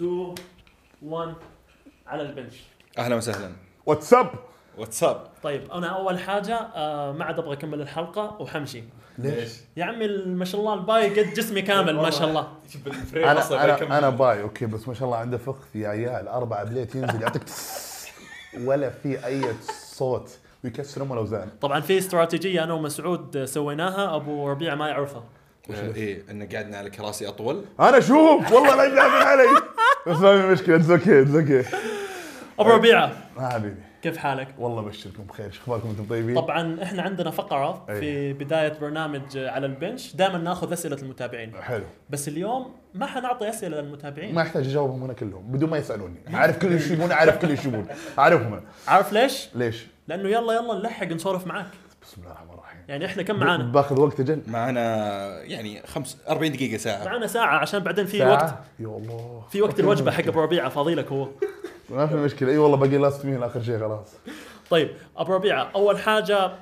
2 1 على البنش. أهلا وسهلا. واتساب واتساب طيب أنا أول حاجة آه ما عاد أبغى أكمل الحلقة وحمشي. ليش؟ يا عمي ما شاء الله الباي قد جسمي كامل ما شاء الله. أنا أنا أنا باي أوكي بس ما شاء الله عنده فخ يا عيال. أربع بليت ينزل يعطيك ولا في أي صوت. ويكسر ام الاوزان طبعا في استراتيجية أنا ومسعود سويناها أبو ربيعه ما يعرفها. إيه إن قعدنا على كراسي أطول. أنا أشوف والله لا علي. بس ما في مشكلة it's okay it's okay أبو ربيعة ما حبيبي كيف حالك؟ والله ابشركم بخير إيش أخباركم أنتم طيبين؟ طبعا إحنا عندنا فقرة. في بداية برنامج على البنش دائما ناخذ أسئلة المتابعين حلو بس اليوم ما حنعطي أسئلة للمتابعين ما يحتاج اجاوبهم أنا كلهم بدون ما يسألوني اعرف كل إيش يبون اعرف كل إيش يبون اعرفهم أنا. عارف ليش؟ ليش؟ لأنه يلا يلا نلحق نسولف معاك بسم الله الرحمن الرحيم يعني إحنا كم معانا؟ باخذ وقت أجل معنا يعني خمس 40 دقيقة ساعة. معانا ساعة عشان بعدين في ساعة؟ وقت. يا الله. في وقت الوجبة ما حق أبو ربيعة فاضي لك هو. ما في مشكلة. أي والله باقي last meal آخر شيء خلاص. طيب أبو ربيعة أول حاجة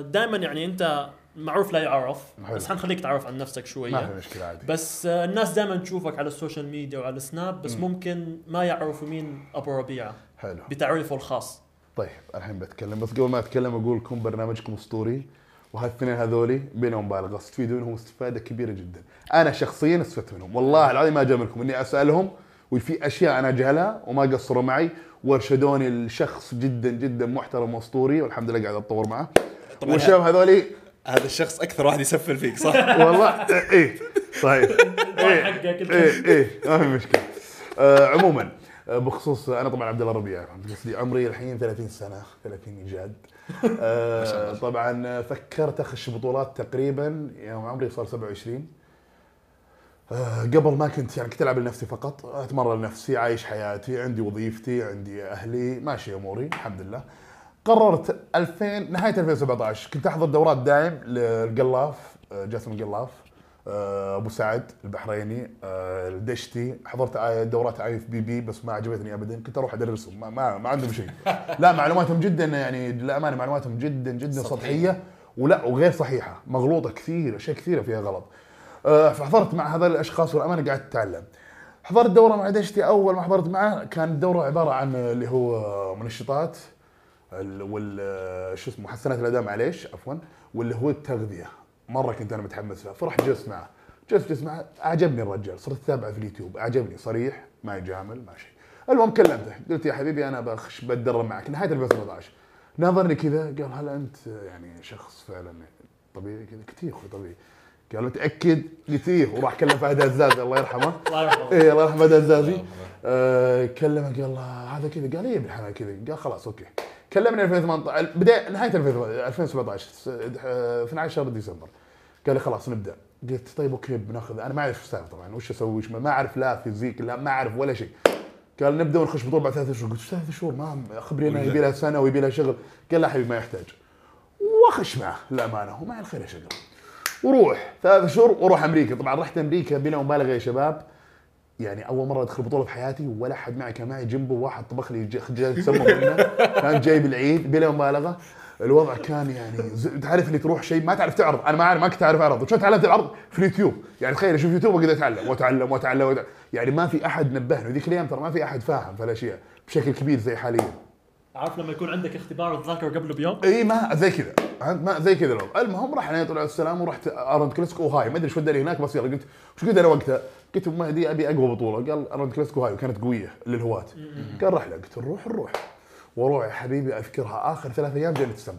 دائما يعني أنت معروف لا يعرف حلو. بس حنخليك تعرف عن نفسك ما شوية في مشكلة عادي. بس آه، الناس دائما تشوفك على ال social media وعلى السناب بس ممكن ما يعرفوا مين أبو ربيعة حلو. بتعريفه الخاص. طيب الحين بتكلم. بس قبل ما أتكلم أقول لكم برنامجكم أسطوري. وهالثنين هذولي بينهم مبالغه تستفيدوا منهم استفادة كبيرة جدا. أنا شخصيا استفدت منهم. والله العظيم ما اجاملكم إني أسألهم وفي أشياء أنا اجهلها وما قصروا معي وارشدوني لشخص جدا جدا محترم وأسطوري والحمد لله قاعد أتطور معه. والشباب هذولي هذا الشخص أكثر واحد يسفل فيك صح؟ والله إيه إيه حقك أنت. إيه إيه ما في مشكلة. آه عموما بخصوص أنا طبعا عبد الله ربيع قصدي عمري الحين 30 سنة 30 إيجاد. آه طبعا آه، فكرت أخش بطولات تقريبا يوم عمري صار 27 آه، قبل ما كنت يعني كنت ألعب لنفسي فقط أتمرن لنفسي عايش حياتي عندي وظيفتي عندي أهلي ماشي أموري الحمد لله. قررت 2000 نهاية 2017 كنت أحضر دورات دايم للقلاف آه، جاسم القلاف. آه، أبو سعد البحريني آه، الدشتي حضرت آه، دورات IFBB بس ما عجبتني ابدا كنت أروح أدرسهم ما, ما, ما عندهم شيء. لا معلوماتهم جدا يعني للأمانة معلوماتهم جدا جدا سطحية ولا وغير صحيحة مغلوطة كثير أشياء كثيرة فيها غلط. آه، فحضرت مع هذول الأشخاص والأمانة قاعد أتعلم. حضرت دورة مع دشتي أول ما حضرت معه كانت الدوره عبارة عن اللي هو منشطات ال- وال آه، شو اسمه محسنات الأداء معليش عفوا واللي هو التغذية. مرة كنت أنا متحمس له فرحت جلست معه. جلست جلست معه أعجبني الرجال صرت أتابعه في اليوتيوب أعجبني صريح ما يجامل ما شيء المهم كلمته قلت يا حبيبي أنا بخش بتدرب معك نهاية 2017 ناظرني كذا قال هل أنت يعني شخص فعلا طبيعي كذا؟ قلت إيه أخوي طبيعي. قال متاكد قلت إيه وراح كلم فهد هزاز الله يرحمه. الله يرحمه. إيه الله يرحمه فهد هزازي آه كلمه قال له هذا كذا. قال إيه ابن الحلال كذا؟ قال خلاص أوكي. كلمني 2018 بدايه نهاية 2017 س- آه، 12 شهر ديسمبر. قال لي خلاص نبدأ. قلت طيب أوكي بناخذ. أنا ما أعرف إيش السالفه طبعا وش أسوي؟ وش ما أعرف لا physique لا ما أعرف ولا شيء. قال نبدأ ونخش بطوله بعد ثلاث شهور. قلت ثلاث شهور؟ ما خبرينا يبي لها سنة ويبي لها شغل. قال لا حبيبي ما يحتاج. واخش معه للامانه ومع الخير يا شغل وروح. ثلاث شهور وأروح أمريكا. طبعا رحت أمريكا بلا مبالغة يا شباب. يعني أول مرة أدخل بطولة في حياتي ولا احد معي كان معي. جنبه واحد طبخ لي جاي تسمم منه. كان جاي بالعيد بلا مبالغة. الوضع كان يعني تعرف اللي تروح شيء ما تعرف تعرض. أنا ما عارف ما كنت أعرف أعرض. شلون تعلمت العرض؟ في اليوتيوب. يعني تخيل أشوف يوتيوب وأقدر أتعلم وأتعلم وأتعلم, وأتعلم. يعني ما في أحد نبهني. وذيك الأيام ترى ما في أحد فاهم في الأشياء بشكل كبير زي حاليا. عارف لما يكون عندك اختبار الذاكرة قبله بيوم؟ إي ما زي كذا؟ ما زي كذا الوضع المهم رحنا طلع السلام ورحت أرند كلاسيكو هاي ما أدري إيش وداني هناك بس يلا قلت وش قلت أنا وقتها؟ قلت ابو مهدي أبي أقوى بطولة. قال أرنولد كلاسيك أوهايو وكانت قوية للهواة. قال رحله قلت نروح نروح وأروح يا حبيبي اذكرها آخر ثلاث أيام جاني تسمم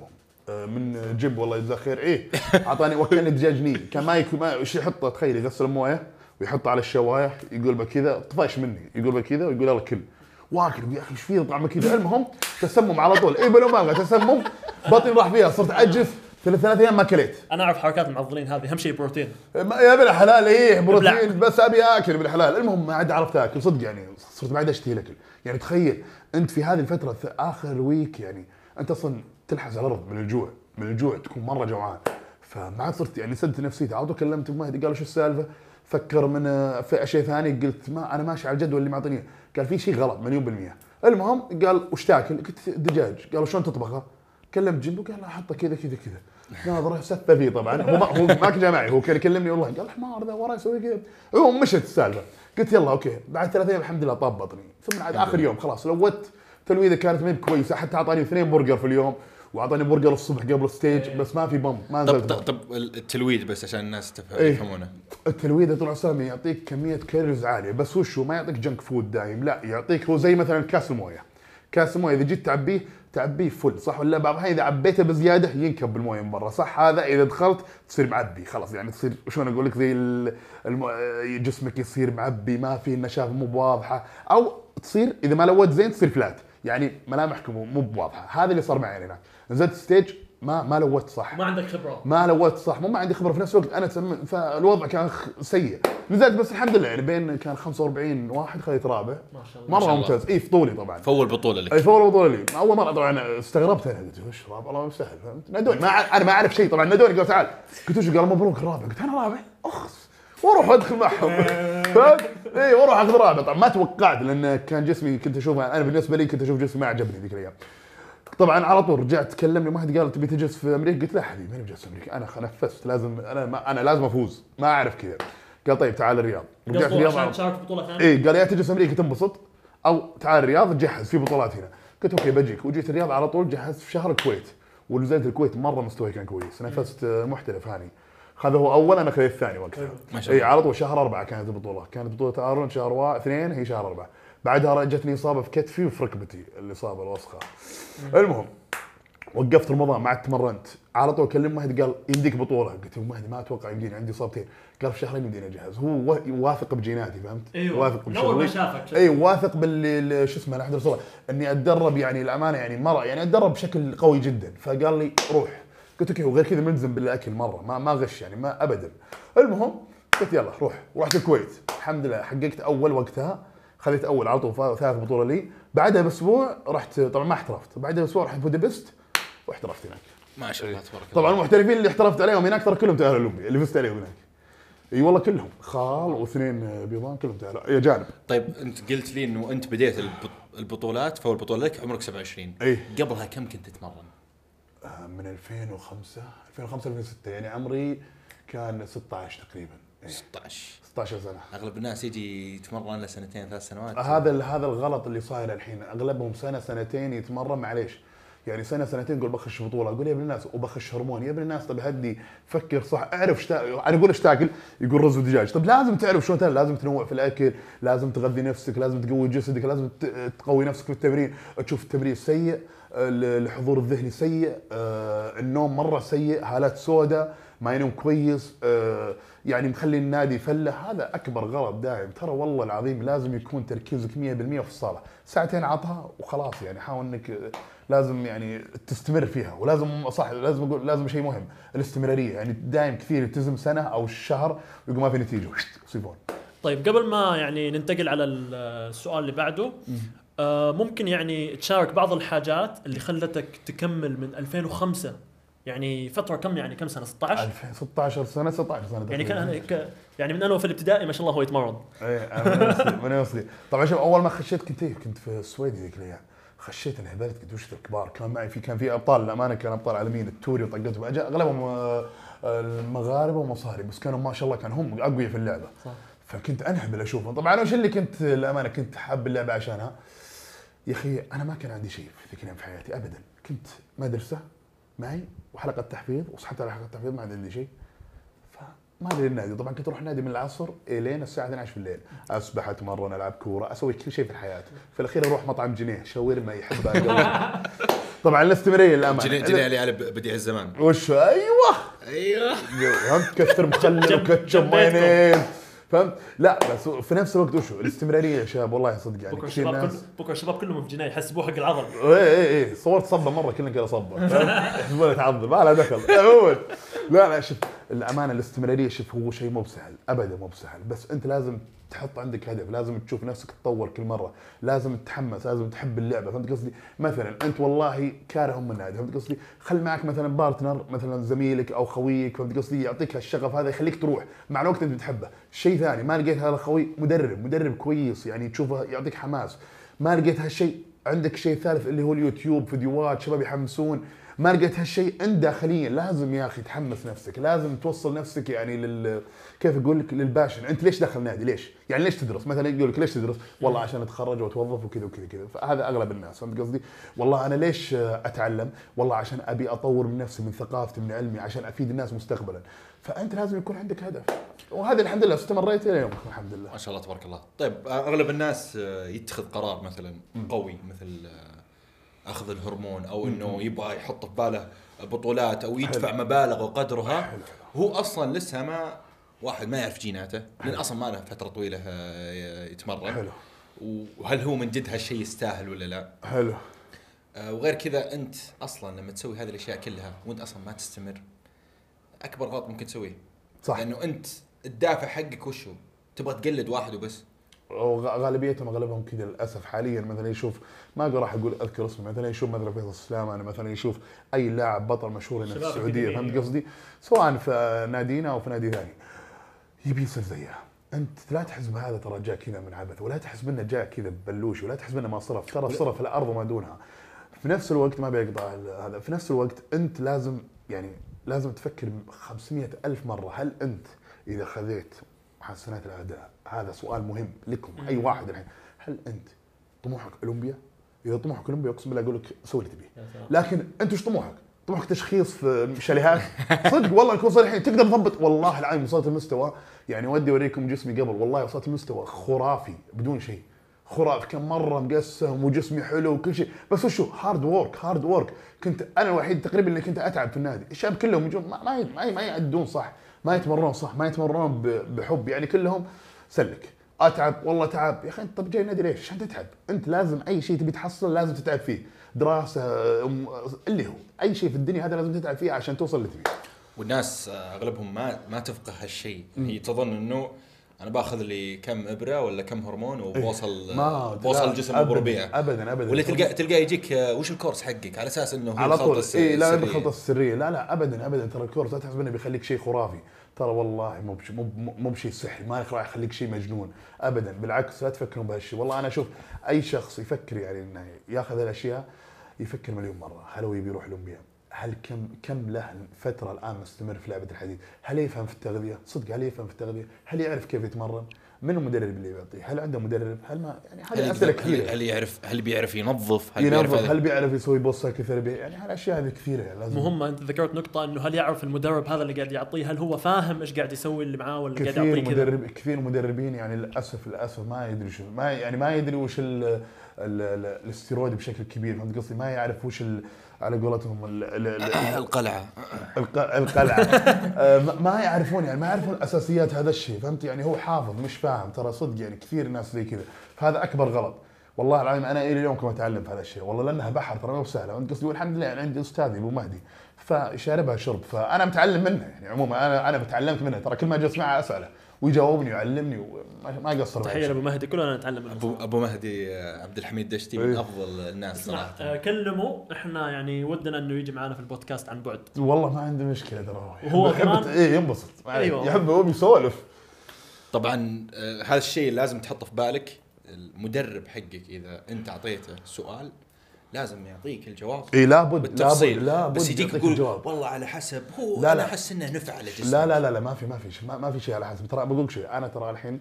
آه، من جيب والله يجزاه خير. إيه أعطاني وكلني دجاج نيل كان ما إيش يحطه؟ تخيل يغسل الموية ويحطه على الشواية يقول بكذا طفش مني. يقول بكذا ويقول يلا كل. واكل. يا أخي إيش فيه طعمه كذا. المهم تسمم على طول. اي بلا مبالغه تسمم. بطني راح فيها. صرت أجف. ثلاث ثلاث أيام ما كليت أنا أعرف حركات المعضلين هذه. أهم شيء بروتين. ما- يا ابن الحلال إيه. بروتين. بس أبي آكل ابن الحلال المهم ما عاد عرفت آكل. صدق يعني صرت ما عاد أشتهي الاكل يعني تخيل انت في هذه الفترة آخر ويك يعني انت أصلا تلحس الأرض من الجوع من الجوع تكون مرة جوعان. فما عاد صرت يعني سدت نفسيتي. على طول كلمت مهدي قال شو السالفة؟ فكر من في شيء ثاني قلت ما أنا ماشي على الجدول اللي معطيني. قال في شيء غلط مليون بالمية. المهم قال وش تاكل؟ قلت دجاج. قال شلون تطبخه؟ كلمت جنبه قال لا حطه كذا كذا كذا. ناظره سفه فيه طبعا. هو ما هو ما كان معي هو كان يكلمني والله قال حمار ذا ورا يسوي كذا. المهم مشت السالفة. قلت يلا أوكي. بعد ثلاث أيام الحمد لله طاب بطني. ثم عاد آخر يوم خلاص لود تلويدة كانت ما كويسه حتى أعطاني اثنين برجر في اليوم وأعطاني برجر الصبح قبل ال stage بس ما في بم ما طب طب. طب التلويد بس عشان الناس تفهم إيه. يفهمونه. التلويد طول عسامي يعطيك كمية كالوريز عالية. بس وشو؟ ما يعطيك junk food دايم لا يعطيك هو زي مثلا كاس الموية. كاس الموية إذا جيت تعبيه تعبيه فل صح ولا لا؟ بعض الأحيان إذا عبيته بزيادة ينكب بالموية من برا صح؟ هذا إذا دخلت تصير معبي خلاص يعني تصير شلون أقول لك؟ زي ال- الم... جسمك يصير معبي ما في النشافه مو بواضحة. أو تصير إذا ما لوت زين تصير فلات يعني ملامحك مو بواضحة. هذا اللي صار معي هناك. نزلت ستيج ما ما لوت صح. ما عندك خبرة. ما لوت صح. مو ما عندي خبرة. في نفس الوقت أنا تم فالوضع كان خ- سيء. نزلت بس الحمد لله يعني بين كان 45 واحد خذيت رابع ما شاء الله. مرة الله. ممتاز. اي في طولي طبعا. فول بطولة لك. اي فور بطولة لي. أول مرة طبعا استغربت أنا قلت وش رابع الله سهل فهمت؟ نادوني ما ع- أنا ما أعرف شيء. طبعا نادوني قال تعال. قلت وش قال؟ مبروك الرابع قلت أنا رابع؟ أخس. وأروح أدخل معهم. فهمت؟ اي وأروح أخذ رابع. طبعا ما توقعت لأن كان جسمي كنت أشوفه أنا بالنسبة لي كنت أشوف جسمي ما عجبني ذيك الأيام. طبعا على طول رجعت كلمني واحد قال تبي تجلس في أمريكا؟ قلت لا حبيبي ماني بجلس في أمريكا أنا نافست لازم أنا ما أنا لازم أفوز ما أعرف كذا قال طيب تعال الرياض. رجعت الرياض عشان تشارك بطولة ثانية؟ اي قال يا تجلس أمريكا تنبسط أو تعال الرياض تجهز في بطولات هنا. قلت أوكي بجيك. وجيت الرياض على طول جهزت في شهر الكويت ونزلت الكويت مرة مستواي كان كويس نفست محترف هاني. هذا هو أول أنا خذيت الثاني وقتها. ما شاء اي الله. على طول شهر أربعة كانت البطولة. كانت بطولة أرون شهر. اثنين هي شهر أربعة. بعدها جتني إصابة في كتفي وفي ركبتي الإصابة الوسخة. المهم وقفت رمضان ما عاد تمرنت. على طول كلم مهدي قال يمديك بطولة. قلت له مهدي ما أتوقع يمديني عندي إصابتين. قال في شهرين يمديني أجهز. هو وا- واثق بجيناتي فهمت؟ أيوه. واثق ما بشغلي. شافك. اي واثق باللي اللي- شو اسمه لا حد رسوله إني أتدرب يعني الأمانة يعني مرة يعني أتدرب بشكل قوي جدا. فقال لي روح. قلت أوكي وغير كذا ملزم بالأكل مرة. ما ما غش يعني ما ابدا. المهم قلت يلا روح. رحت الكويت. الحمد لله حققت أول وقتها خذيت أول على طول ثالث بطولة لي. بعدها بأسبوع رحت طبعا ما احترفت. بعدها بأسبوع رحت بودابست واحترفت هناك. ما شاء الله تبارك الله. طبعا المحترفين اللي احترفت عليهم هناك ترى كلهم تأهلوا الاولمبيا اللي فزت عليهم هناك. إي والله كلهم. خال واثنين بيضان كلهم تأهلوا. يا جانب. طيب أنت قلت لي إنه أنت بديت البط- البطولات فول بطولة لك عمرك 27 إي. قبلها كم كنت تتمرن؟ آه، من 2005 2005 2006 يعني عمري كان 16 تقريبا. إيه. 16 16 سنة. أغلب الناس يجي يتمرن له سنتين ثلاث سنوات. هذا هذا الغلط اللي صاير الحين. أغلبهم سنة سنتين يتمرن معليش. يعني سنة سنتين يقول بخش بطولة. أقول يا ابن الناس وبخش هرمون. يا ابن الناس طب هدي فكر صح. اعرف إيش تا- أنا أقول إيش تاكل؟ يقول رز ودجاج. طب لازم تعرف شلون تاكل لازم تنوع في الأكل لازم تغذي نفسك لازم تقوي جسدك لازم تقوي نفسك في التمرين. تشوف التمرين سيء ال- الحضور الذهني سيء آه، النوم مرة سيء حالات سوداء. ما ينوم كويس آه، يعني مخلي النادي فله هذا أكبر غلط دايم. ترى والله العظيم لازم يكون تركيزك 100% في الصالة. ساعتين عطها وخلاص يعني حاول إنك آه، لازم يعني تستمر فيها. ولازم صح لازم أقول لازم شيء مهم الاستمرارية. يعني دايم كثير يلتزم سنة أو شهر ويقول ما في نتيجة. يصيبون طيب قبل ما يعني ننتقل على السؤال اللي بعده آه ممكن يعني تشارك بعض الحاجات اللي خلتك تكمل من 2005 يعني فترة كم يعني كم سنة؟ 16 2016 سنة 16 سنة يعني. كان ك- يعني من أنا في الابتدائي ما شاء الله هو يتمرن. إيه من يوصلي طبعا شوف أول ما خشيت كنت إيه كنت في السويد ذيك الأيام. خشيت انهبلت قلت وش الكبار؟ كان معي في كان في أبطال للامانه كان أبطال عالميين التوري وطقتهم أغلبهم آه، المغاربة ومصاري بس كانوا ما شاء الله كان هم أقوياء في اللعبة. صح. فكنت أنهبل أشوفهم. طبعا وش اللي كنت للامانه كنت حاب اللعبة عشانها؟ يا أخي أنا ما كان عندي شيء في ذيك الأيام في حياتي ابدا. كنت مدرسة معي وحلقة تحفيظ وصحت على حلقة تحفيظ ما عندي شيء. فما أدري النادي. طبعا كنت أروح النادي من العصر إلين الساعة 12 في الليل. اسبح اتمرن العب كورة أسوي كل شيء في الحياة. في الأخير أروح مطعم جنيه شاورما يحبها. طبعا الاستمرارية للأمانة. جنيه جنيه اللي على بديع الزمان وش؟ أيوه. أيوه. كثر مخلل وكاتشب. مايونيز. فهمت؟ لا بس في نفس الوقت وشو؟ الاستمرارية يا شباب والله صدق يعني بكرة الشباب كل بكرة الشباب كلهم في جناي يحسبوه حق العضل إيه إيه إيه. صورت صبة مرة كلنا كذا صبة فاهم؟ يحسبونها تعضل ما لها دخل. عموما لا لا شوف الأمانة الاستمرارية شوف هو شيء مو بسهل ابدا مو بسهل. بس أنت لازم تحط عندك هدف لازم تشوف نفسك تطور كل مرة لازم تتحمس لازم تحب اللعبة فهمت قصدي؟ مثلا أنت والله كاره ام النادي فهمت قصدي؟ خل معك مثلا partner مثلا زميلك أو خويك فهمت قصدي؟ يعطيك هالشغف هذا يخليك تروح مع الوقت أنت بتحبه. شيء ثاني ما لقيت هذا خوي مدرب مدرب كويس يعني تشوفه يعطيك حماس. ما لقيت هالشيء عندك شيء ثالث اللي هو اليوتيوب فيديوهات شباب يحمسون. ما لقيت هالشيء انت داخليا لازم يا أخي تحمس نفسك لازم توصل نفسك يعني لل كيف أقول لك؟ لل passion. أنت ليش داخل نادي؟ ليش؟ يعني ليش تدرس؟ مثلا يقول لك ليش تدرس؟ والله عشان أتخرج وأتوظف وكذا وكذا كذا فهذا أغلب الناس فهمت قصدي؟ والله أنا ليش أتعلم؟ والله عشان أبي أطور من نفسي من ثقافتي من علمي عشان أفيد الناس مستقبلا. فأنت لازم يكون عندك هدف. وهذا الحمد لله استمريت إلى يومك الحمد لله. ما شاء الله تبارك الله. طيب أغلب الناس آه، يتخذ قرار مثلا قوي مثل آه، أخذ الهرمون أو إنه يبغى يحط في باله بطولات أو يدفع مبالغ وقدرها. هو أصلا لسه ما واحد ما يعرف جيناته لأن أصلا ما له فترة طويلة آه، يتمرن. حلو. وهل هو من جد هالشيء يستاهل ولا لا؟ حلو. آه، وغير كذا أنت أصلا لما تسوي هذه الأشياء كلها وأنت أصلا ما تستمر أكبر غلط ممكن تسويه. صح. لأنه أنت الدافع حقك وش هو؟ تبغى تقلد واحد وبس. وغالبيتهم أغلبهم كذا للأسف حاليا. مثلا يشوف ما راح أقول أذكر اسمه مثلا يشوف مثلا فيصل السلام أنا مثلا يشوف أي لاعب بطل مشهور هنا في السعودية. فهمت قصدي؟ سواء في نادينا أو في نادي ثاني. يبي يصير زيه. أنت لا تحسب هذا ترى جاء كذا من عبث ولا تحسب انه جاء كذا ببلوش ولا تحسب انه ما صرف. ترى صرف الأرض وما دونها. في نفس الوقت ما بيقطع هذا. في نفس الوقت أنت لازم يعني لازم تفكر 500 ألف مرة هل أنت إذا خذيت محسنات الأداء هذا سؤال مهم لكم أي واحد الحين. هل أنت طموحك أولمبيا؟ إذا طموحك أولمبيا أقسم بالله أقول لك سوي اللي تبيه. لكن أنت وش طموحك؟ طموحك تشخيص في شاليهات؟ صدق والله نكون صريحين تقدر تضبط؟ والله العظيم وصلت المستوى يعني ودي أوريكم جسمي قبل. والله وصلت المستوى خرافي بدون شيء. خرافي. كم مرة مقسم وجسمي حلو وكل شيء. بس وشو hard work hard work كنت أنا الوحيد تقريبا اللي كنت أتعب في النادي. الشباب كلهم يجون ما ما ما, يعدون صح. ما يتمرنون صح. ما يتمرنون بحب. يعني كلهم سلك. أتعب والله تعب. يا أخي أنت طب جاي النادي ليش؟ عشان تتعب. أنت لازم أي شيء تبي تحصله لازم تتعب فيه. دراسة أم- اللي هو. أي شيء في الدنيا هذا لازم تتعب فيه عشان توصل اللي تبيه. والناس آه، أغلبهم ما ما تفقه هالشيء. هي تظن إنه أنا باخذ لي كم إبرة ولا كم هرمون وبوصل إيه. ما بوصل الجسم أبو ربيع. ابدا ابدا. ولا تلقى تلقى يجيك آه، وش الكورس حقك؟ على أساس إنه هو على طول. اي لا. الخلطة السرية. لا لا ابدا ابدا. ترى الكورس لا تحسب إنه بيخليك شيء خرافي. ترى والله مو مو مو بشيء سحري ما راح يخليك شيء مجنون ابدا بالعكس لا تفكرون بهالشيء والله أنا أشوف أي شخص يفكر يعني إنه ياخذ الاشياء يفكر مليون مرة هل هو يبي يروح الاولمبياد هل كم كم له فتره الآن مستمر في لعبة الحديد؟ هل يفهم في التغذية؟ صدق هل يفهم في التغذية؟ هل يعرف كيف يتمرن؟ من المدرب اللي يعطيه؟ هل عنده مدرب؟ هل ما يعني هل هذه أسئلة يقدر- كثيرة. هل, يعرف هل بيعرف ينظف؟ هل بيعرف ينظف هذا- هل بيعرف يسوي post cycle therapy يعني هالاشياء هذه كثيرة يعني لازم. مهمة أنت ذكرت نقطة إنه هل يعرف المدرب هذا اللي قاعد يعطيه؟ هل هو فاهم إيش قاعد يسوي اللي معاه ولا قاعد كثير يعطيه كذا؟ مدرب كثير مدربين يعني للاسف للأسف ما يدري شو ما يعني ما يدري وش ال ال ال الاستيرويد بشكل كبير فهمت قصدي؟ ما يعرف وش ال على قولتهم ال ال ال القلعة. الق- القلعة. آه، ما- يعرفون يعني ما يعرفون أساسيات هذا الشيء فهمت؟ يعني هو حافظ مش فاهم ترى صدق يعني كثير ناس زي كذا. فهذا أكبر غلط. والله العظيم أنا إلى اليوم كم أتعلم في هذا الشيء. والله لأنها بحر ترى ما هو سهلة. فهمت قصدي والحمد لله يعني عندي أستاذي أبو مهدي فشاربها شرب. فأنا متعلم منه يعني عموما أنا أنا تعلمت منه ترى كل ما جلست معه أسأله. ويجاوبني ويعلمني وما ما قصر معي تحية شيء. لابو مهدي كلنا نتعلم ابو أبو مهدي عبد الحميد دشتي من إيه. أفضل الناس صراحة آه، كلمه إحنا يعني ودنا إنه يجي معنا في البودكاست عن بعد والله ما عنده مشكلة ترى هو وهو كمان- إيه ينبسط. أيوة. يحب هو بيسولف طبعا آه، هذا الشيء لازم تحطه في بالك المدرب حقك إذا أنت أعطيته سؤال لازم يعطيك الجواب اي لابد بالتفصيل. لابد لابد بس يجيك يقول الجواب. والله على حسب هو لا، أنا. احس إنه نفع على جسمك لا لا لا لا ما في ما في ما, ما في شيء على حسب. ترى بقول لك شيء أنا ترى الحين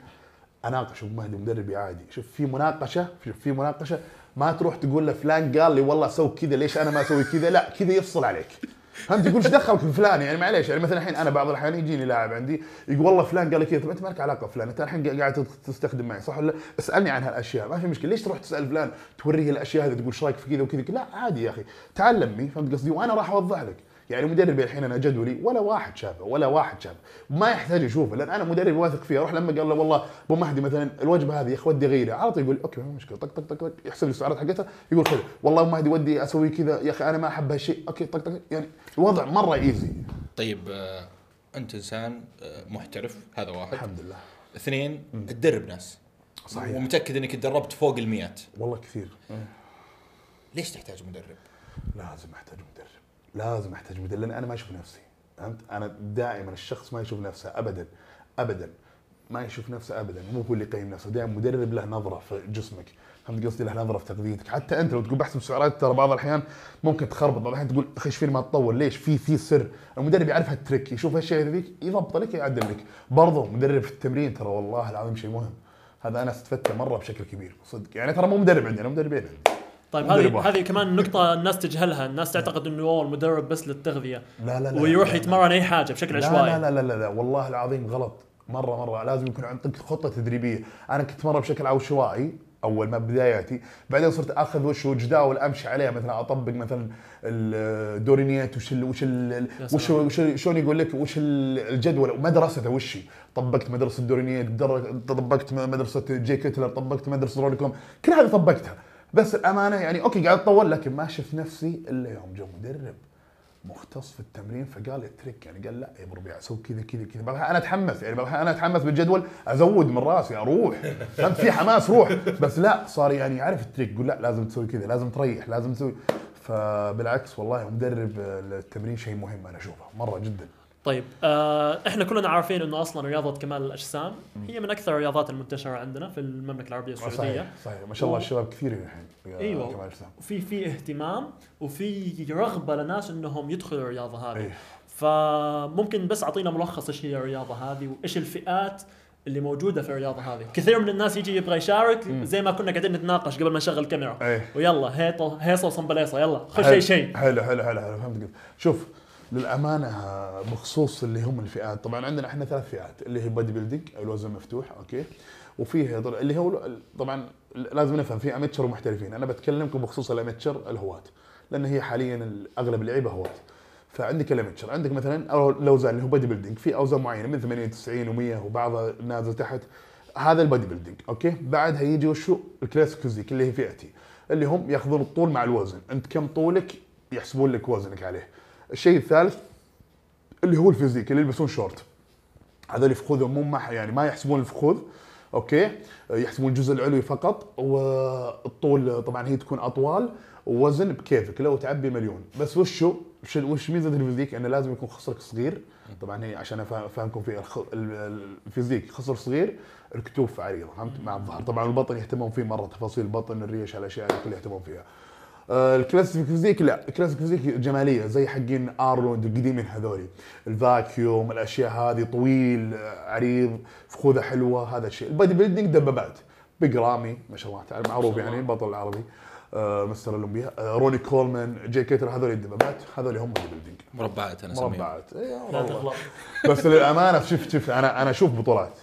أناقش أبو مهدي مدربي عادي. شوف في مناقشة شوف في مناقشة ما تروح تقول له فلان قال لي والله سوي كذا ليش أنا ما أسوي كذا؟ لا كذا يفصل عليك. فهمت يقول إيش دخلك في فلان؟ يعني معليش يعني مثلا الحين أنا بعض الأحيان يجيني لاعب عندي يقول والله فلان قال لي كذا أنت ما لك علاقة بفلان؟ أنت الحين قاعد تستخدم معي صح ولا لا؟ اسألني عن هالأشياء ما في مشكلة. ليش تروح تسأل فلان توريه الأشياء هذه تقول إيش رأيك في كذا وكذا؟ لا عادي يا أخي تعلمني فهمت قصدي؟ وأنا راح أوضح لك. يعني مدربي الحين أنا جدولي ولا واحد شافه ولا واحد شافه. ما يحتاج يشوفه لأن أنا مدرب واثق فيه. أروح لما قال له والله أبو مهدي مثلا الوجبة هذه يا أخي ودي أغيرها على طول يقول أوكي ما مشكلة. طق طق طق يحسب لي السعرات حقتها يقول خذ والله أبو مهدي ودي أسوي كذا يا أخي أنا ما أحب هالشيء. أوكي طق طق يعني الوضع مرة easy طيب آه، أنت إنسان آه، محترف هذا واحد. الحمد لله. اثنين تدرب ناس. صحيح. ومتأكد إنك تدربت فوق المئات. والله كثير. ليش تحتاج مدرب؟ لازم أحتاج مدرب لازم أحتاج مدرب لأن أنا ما أشوف نفسي فهمت؟ أنا دائما الشخص ما يشوف نفسه ابدا ابدا ما يشوف نفسه ابدا مو هو اللي يقيم نفسه دائما مدرب له نظرة في جسمك فهمت قصدي؟ له نظرة في تغذيتك حتى أنت لو تقول بحسب سعرات ترى بعض الأحيان ممكن تخربط بعض الأحيان تقول أخي فيني ما تطور ليش؟ في في سر. المدرب يعرف هالتريك يشوف هالشيء ذيك يضبط لك يعدل لك. برضه مدرب في التمرين ترى والله العظيم شيء مهم. هذا أنا استفدته مرة بشكل كبير صدق. يعني ترى مو مدرب عندي أنا مدربين عندي طيب هذه. هذه كمان نقطة الناس تجهلها، الناس تعتقد إنه أوه المدرب بس للتغذية. لا لا لا ويروح لا لا. يتمرن أي حاجة بشكل لا عشوائي. لا لا لا لا, لا والله العظيم غلط. مرة مرة. لازم يكون عندك خطة تدريبية. أنا كنت مرة بشكل عشوائي أول ما بداياتي بعدين صرت أخذ وش هو جداول امشي عليها مثلا أطبق مثلا الدورينيات وش ال وش ال يا وش. وش شلون يقول لك وش ال- الجدول. مدرسته وش طبقت مدرسة دوريان ييتس در- طبقت مدرسة جاي كتلر طبقت مدرسة روني كولمان كل هذه طبقتها. بس الأمانة يعني أوكي قاعد أتطور لكن ما شفت نفسي إلا يوم جو مدرب مختص في التمرين فقال ال trick يعني قال لا يا ابو ربيع سوي كذا كذا كذا. بعض أنا أتحمس يعني بعض أنا أتحمس بالجدول أزود من راسي أروح. فهمت في حماس روح. بس لا صار يعني يعرف ال trick يقول لا لازم تسوي كذا لازم تريح لازم تسوي. فبالعكس والله مدرب التمرين شيء مهم أنا أشوفه مرة جدا. طيب آه إحنا كلنا عارفين إنه أصلا رياضة كمال الأجسام هي من أكثر الرياضات المنتشرة عندنا في المملكة العربية السعودية. صحيح. صحيح ما شاء الله الشباب كثير الحين أيوة. كمال أجسام. وفي في اهتمام وفي رغبة لناس إنهم يدخلوا الرياضة هذه. إيه. فممكن بس أعطينا ملخص إيش هي الرياضة هذه وإيش الفئات اللي موجودة في الرياضة هذه. كثير من الناس يجي يبغى يشارك زي ما كنا قاعدين نتناقش قبل ما نشغل الكاميرا. إيه. ويلا هيطة هيصة وصنبليصة يلا خش. أي شيء. حلو حلو حلو حلو فهمت شوف للأمانة بخصوص اللي هم الفئات. طبعا عندنا إحنا ثلاث فئات اللي هي bodybuilding الوزن مفتوح أوكي؟ وفيه اللي هو طبعا لازم نفهم في amateur ومحترفين أنا بتكلمكم بخصوص ال amateur الهواة لأن هي حاليا أغلب اللعيبة هواة فعندك ال amateur عندك مثلا الاوزان اللي هو bodybuilding في أوزان معينة من 80 90 و100 وبعضها نازل تحت. هذا ال bodybuilding أوكي؟ بعدها يجي وشو؟ ال classic physique اللي هي فئتي اللي هم يأخذون الطول مع الوزن. أنت كم طولك؟ يحسبون لك وزنك عليه. الشيء الثالث اللي هو ال physique اللي يلبسون شورت. هذول فخوذهم مو مح يعني ما يحسبون الفخوذ أوكي؟ يحسبون الجزء العلوي فقط والطول طبعا هي تكون أطوال ووزن بكيفك لو تعبي مليون. بس وشو؟ وش- ميزة ال physique؟ إنه لازم يكون خصرك صغير. طبعا هي عشان أفهمكم في ال physique خصر صغير الكتوف عريضه فهمت؟ مع الظهر. طبعا البطن يهتمون فيه مرة تفاصيل البطن الريش هالأشياء هذه كلها يهتمون فيها. ال classic physique لا ال classic physique جمالية زي حقين ارنولد القديمين هذولي. ال vacuum الأشياء هذه طويل آه، عريض فخوذة حلوة هذا الشيء. ال bodybuilding دبابات. بيج رامي ما شاء الله تعالى معروف يعني البطل العربي. آه، Mr. Olympia آه، روني كولمان جاي كتلر هذول الدبابات. هذول هم bodybuilding مربعات أنا اسميها مربعات. إيه لا والله. تغلط بس للأمانة شفت شفت أنا أنا أشوف بطولات.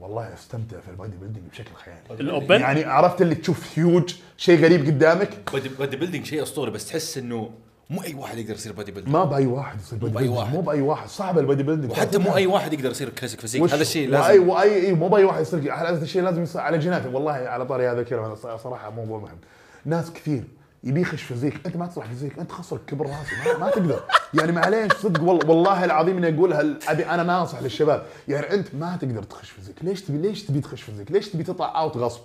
والله استمتع في ال bodybuilding بشكل خيالي. ال open؟ يعني عرفت اللي تشوف هيوج شيء غريب قدامك؟ bodybuilding شيء أسطوري بس تحس إنه مو أي واحد يقدر يصير bodybuilding. ما بأي واحد يصير body بأي building واحد. مو بأي واحد صعب ال bodybuilding. وحتى مو أي واحد يقدر يصير classic physique هذا الشيء لازم. واي إي، مو بأي واحد يصير هذا الشيء لازم يصير على جينات والله على طاري هذا الكلام هذا صراحة مو مو مهم. ناس كثير يبي يخش physique أنت ما تصلح physique أنت خسرك كبر راسي. ما, ما تقدر. يعني معليش صدق والله, والله العظيم إني اقولها أبي أنا ناصح للشباب. يعني أنت ما تقدر تخش physique ليش تبي ليش تبي تخش physique ليش تبي تطلع out غصب؟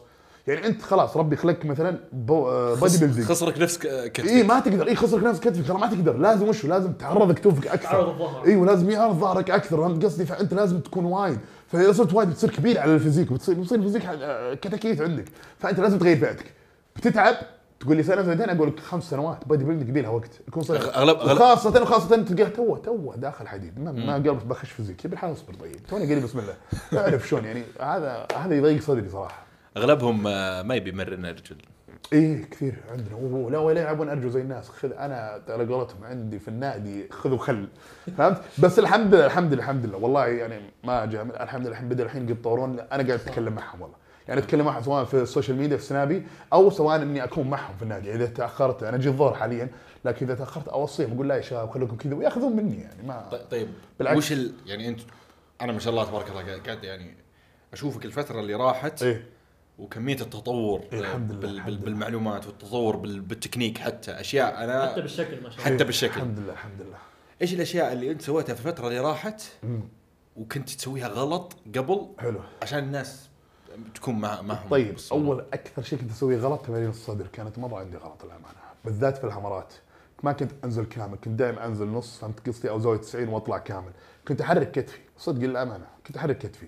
يعني أنت خلاص ربي خلقك مثلا بو- آه، bodybuilding خسرك نفس ك- كتفك. إي ما تقدر. إي خسرك نفس كتفك. ترى ما تقدر. لازم وشو لازم تعرض كتوفك أكثر. تعرض الظهر. أيوه لازم يعرض ظهرك أكثر. فهمت قصدي؟ فأنت لازم تكون wide. فإذا صرت wide بتصير كبير على ال physique. بتصير بتصير ال physique آه، كتاكيت عندك. فأنت لازم تغير فئتك. بتتعب تقول لي سنه سنتين أقول لك خمس سنوات bodybuilding يبي لها وقت. يكون صغير أغلب- أغلب- وخاصه وخاصة تلقاه تو تو داخل حديد. ما, ما قال بخش physique. يبي الحال اصبر طيب. توني قريب بسم الله. أعرف شلون يعني هذا هذا يضيق صدري صراحة. أغلبهم آه، ما يبي يمرن رجل. إيه كثير عندنا. أوه، لا ولا يلعبون أرجل زي الناس. خذ أنا على قولتهم عندي في النادي خذ وخل. فهمت؟ بس الحمد لله الحمد لله الحمد لله. والله يعني ما جامل الحمد لله الحين بدأ الحين يتطورون أنا قاعد أتكلم معهم والله. يعني أتكلم معهم سواء في ال social media في سنابي أو سواء إني أكون معهم في النادي إذا تأخرت أنا أجي الظهر حاليا لكن إذا تأخرت أوصيهم أقول لا يا شباب خليكم كذا ويأخذون مني يعني ما طي- طيب بالعكس. وش ال... يعني أنت أنا ما شاء الله تبارك الله قاعد- يعني أشوفك الفترة اللي راحت إيه وكمية التطور إيه، الحمد لله، بال... الحمد بال... لله. بالمعلومات والتطور بال... بالتكنيك حتى أشياء أنا حتى بالشكل ما شاء الله حتى إيه، بالشكل. الحمد لله الحمد لله إيش الأشياء اللي أنت سويتها في الفترة اللي راحت مم. وكنت تسويها غلط قبل حلو عشان الناس تكون مع معهم طيب بالصورة. أول أكثر شيء كنت أسويه غلط تمارين الصدر كانت مره عندي غلط الأمانة بالذات في الحمرات ما كنت أنزل كامل كنت دائما أنزل نص فهمت قصدي؟ أو زاوية 90 وأطلع كامل. كنت أحرك كتفي صدق الامانه كنت أحرك كتفي.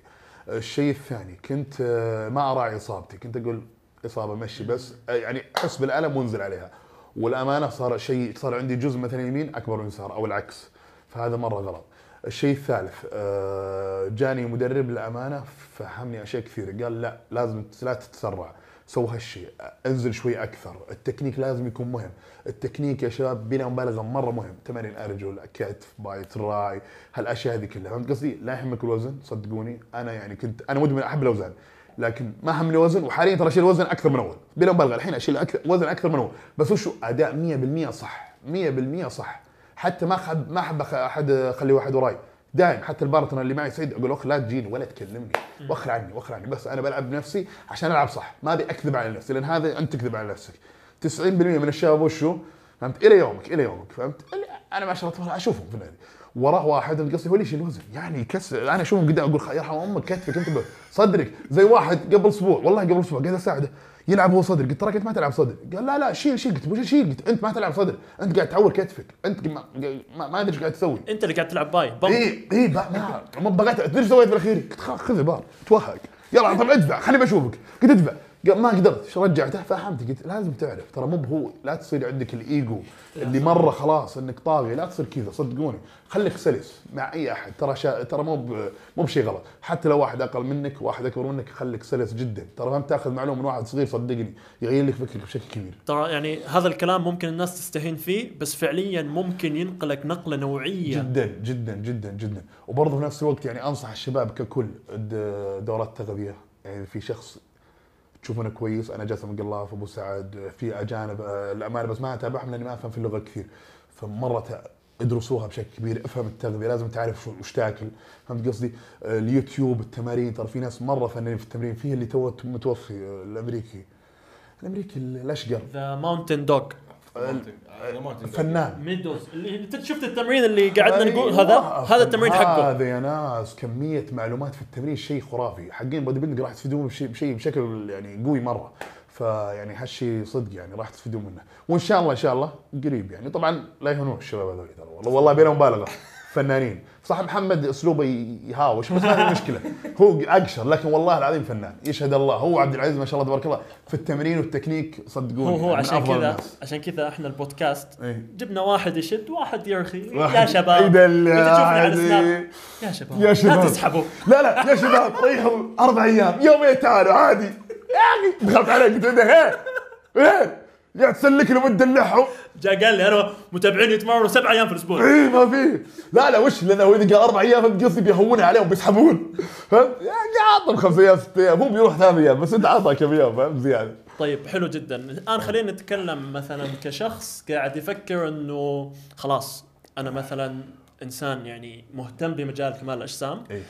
الشيء الثاني كنت آه، ما أراعي إصابتي كنت أقول إصابة مشي بس آه، يعني أحس بالألم وأنزل عليها. والأمانة صار شيء صار عندي جزء مثلا يمين أكبر من يسار أو العكس. فهذا مرة غلط. الشيء الثالث آه، جاني مدرب للأمانة فهمني أشياء كثيرة قال لا لازم لا تتسرع سو هالشيء انزل شوي أكثر التكنيك لازم يكون مهم التكنيك يا شباب بلا مبالغه مرة مهم تمارين أرجل كتف باي تراي هالأشياء هذه كلها فهمت قصدي؟ لا يهمك الوزن صدقوني أنا يعني كنت أنا مدمن أحب الأوزان لكن ما همني وزن وحاليا ترى اشيل وزن أكثر من أول بلا مبالغه الحين اشيل أكثر وزن أكثر من أول بس وشو؟ أداء 100% صح 100% صح. حتى ما احب ما أحب أحد أخلي واحد وراي. دائم حتى البارتنر اللي معي سعيد أقول اخ لا تجيني ولا تكلمني وخر عني وخر عني. بس أنا بلعب بنفسي عشان ألعب صح. ما أبي أكذب على نفسي لأن هذا أنت تكذب على نفسك. 90% من الشباب وشو؟ فهمت؟ إلى يومك إلى يومك فهمت؟ أنا ما شاء الله اشوفهم في النادي. وراه واحد قصدي هو اللي يشيل وزن يعني يكسر أنا اشوفهم قدام أقول يرحم أمك كتفك أنت صدرك. زي واحد قبل أسبوع والله قبل أسبوع قاعد أساعده. يلعب هو صدر. قلت تراك انت ما تلعب صدر؟ قال لا لا شيل شيل. قلت وش شيل؟ قلت أنت ما تلعب صدر. أنت قاعد تعور كتفك. أنت ما, ما, أدري إيش قاعد تسوي. أنت اللي قاعد تلعب bi. اي اي با- ما بغيت تدري إيش سويت في الاخير؟ قلت خذ بار توهق. يلا طب ادفع. خليني بشوفك. قلت ادفع. ما قدرت رجعته؟ فهمت قلت لازم تعرف ترى مو هو لا تصير عندك الإيجو اللي مرة خلاص إنك طاغي لا تصير كذا صدقوني. خليك سلس مع أي أحد ترى شا... ترى مو ب... مو بشيء غلط. حتى لو واحد أقل منك واحد أكبر منك خليك سلس جدا. ترى فهمت تاخذ معلومة من واحد صغير صدقني يغير لك فكرك بشكل كبير. ترى يعني هذا الكلام ممكن الناس تستهين فيه بس فعليا ممكن ينقلك نقلة نوعية. جدا جدا جدا جدا. وبرضه في نفس الوقت يعني أنصح الشباب ككل دورات تغذية. يعني في شخص تشوفونه كويس. أنا جاسم قلاف أبو سعد في أجانب آه، الأمانة بس ما أتابعهم لأني ما أفهم في اللغة كثير. فمرة ادرسوها بشكل كبير افهم التغذية لازم تعرف وش تاكل. فهمت قصدي؟ آه، اليوتيوب التمارين ترى في ناس مرة فنانين في التمرين فيه اللي تو متوفي آه، الأمريكي. الأمريكي الأشقر. The Mountain Dog. فنان. ميدوز اللي انت شفت التمرين اللي قعدنا نقول. هذا هذا التمرين حقه. هذا يا ناس كمية معلومات في التمرين شيء خرافي. حقين bodybuilding راح تستفيدون بشيء بشكل يعني قوي مرة. فيعني هالشيء صدق يعني راح تستفيدون منه. وإن شاء الله إن شاء الله قريب يعني. طبعا لا يهونون الشباب هذول والله والله بلا مبالغة. فنانين. صح محمد أسلوبه يهاوش بس ما في مشكلة. هو أقشر لكن والله العظيم فنان. يشهد الله. هو عبد العزيز ما شاء الله تبارك الله في التمرين والتكنيك صدقوني هو هو من عشان كذا. عشان كذا إحنا البودكاست إيه. جبنا واحد يشد واحد يرخي يا واحد شباب. يدلع على. سناب يا شباب. يا شباب. لا تسحبوا. لا لا يا شباب ريحوا أربع أيام. يومين تعالوا عادي. يا أخي دخلت عليك قلت له هين قاعد تسلك لهم وتدلعهم جاء قال لي أنا متابعين يتمرنوا سبع أيام في الأسبوع. اي ما في. لا لا وش لأنه هو اذا قال أربع أيام فهمت قصدي بيهونها عليهم بيسحبون. فهمت يا عطهم خمس أيام ست أيام. هو بيروح ثلاث أيام بس أنت عطها كم يوم فهمت زياده طيب حلو جدا. الآن خلينا نتكلم مثلا كشخص قاعد يفكر إنه خلاص أنا مثلا إنسان يعني مهتم بمجال كمال الأجسام. اي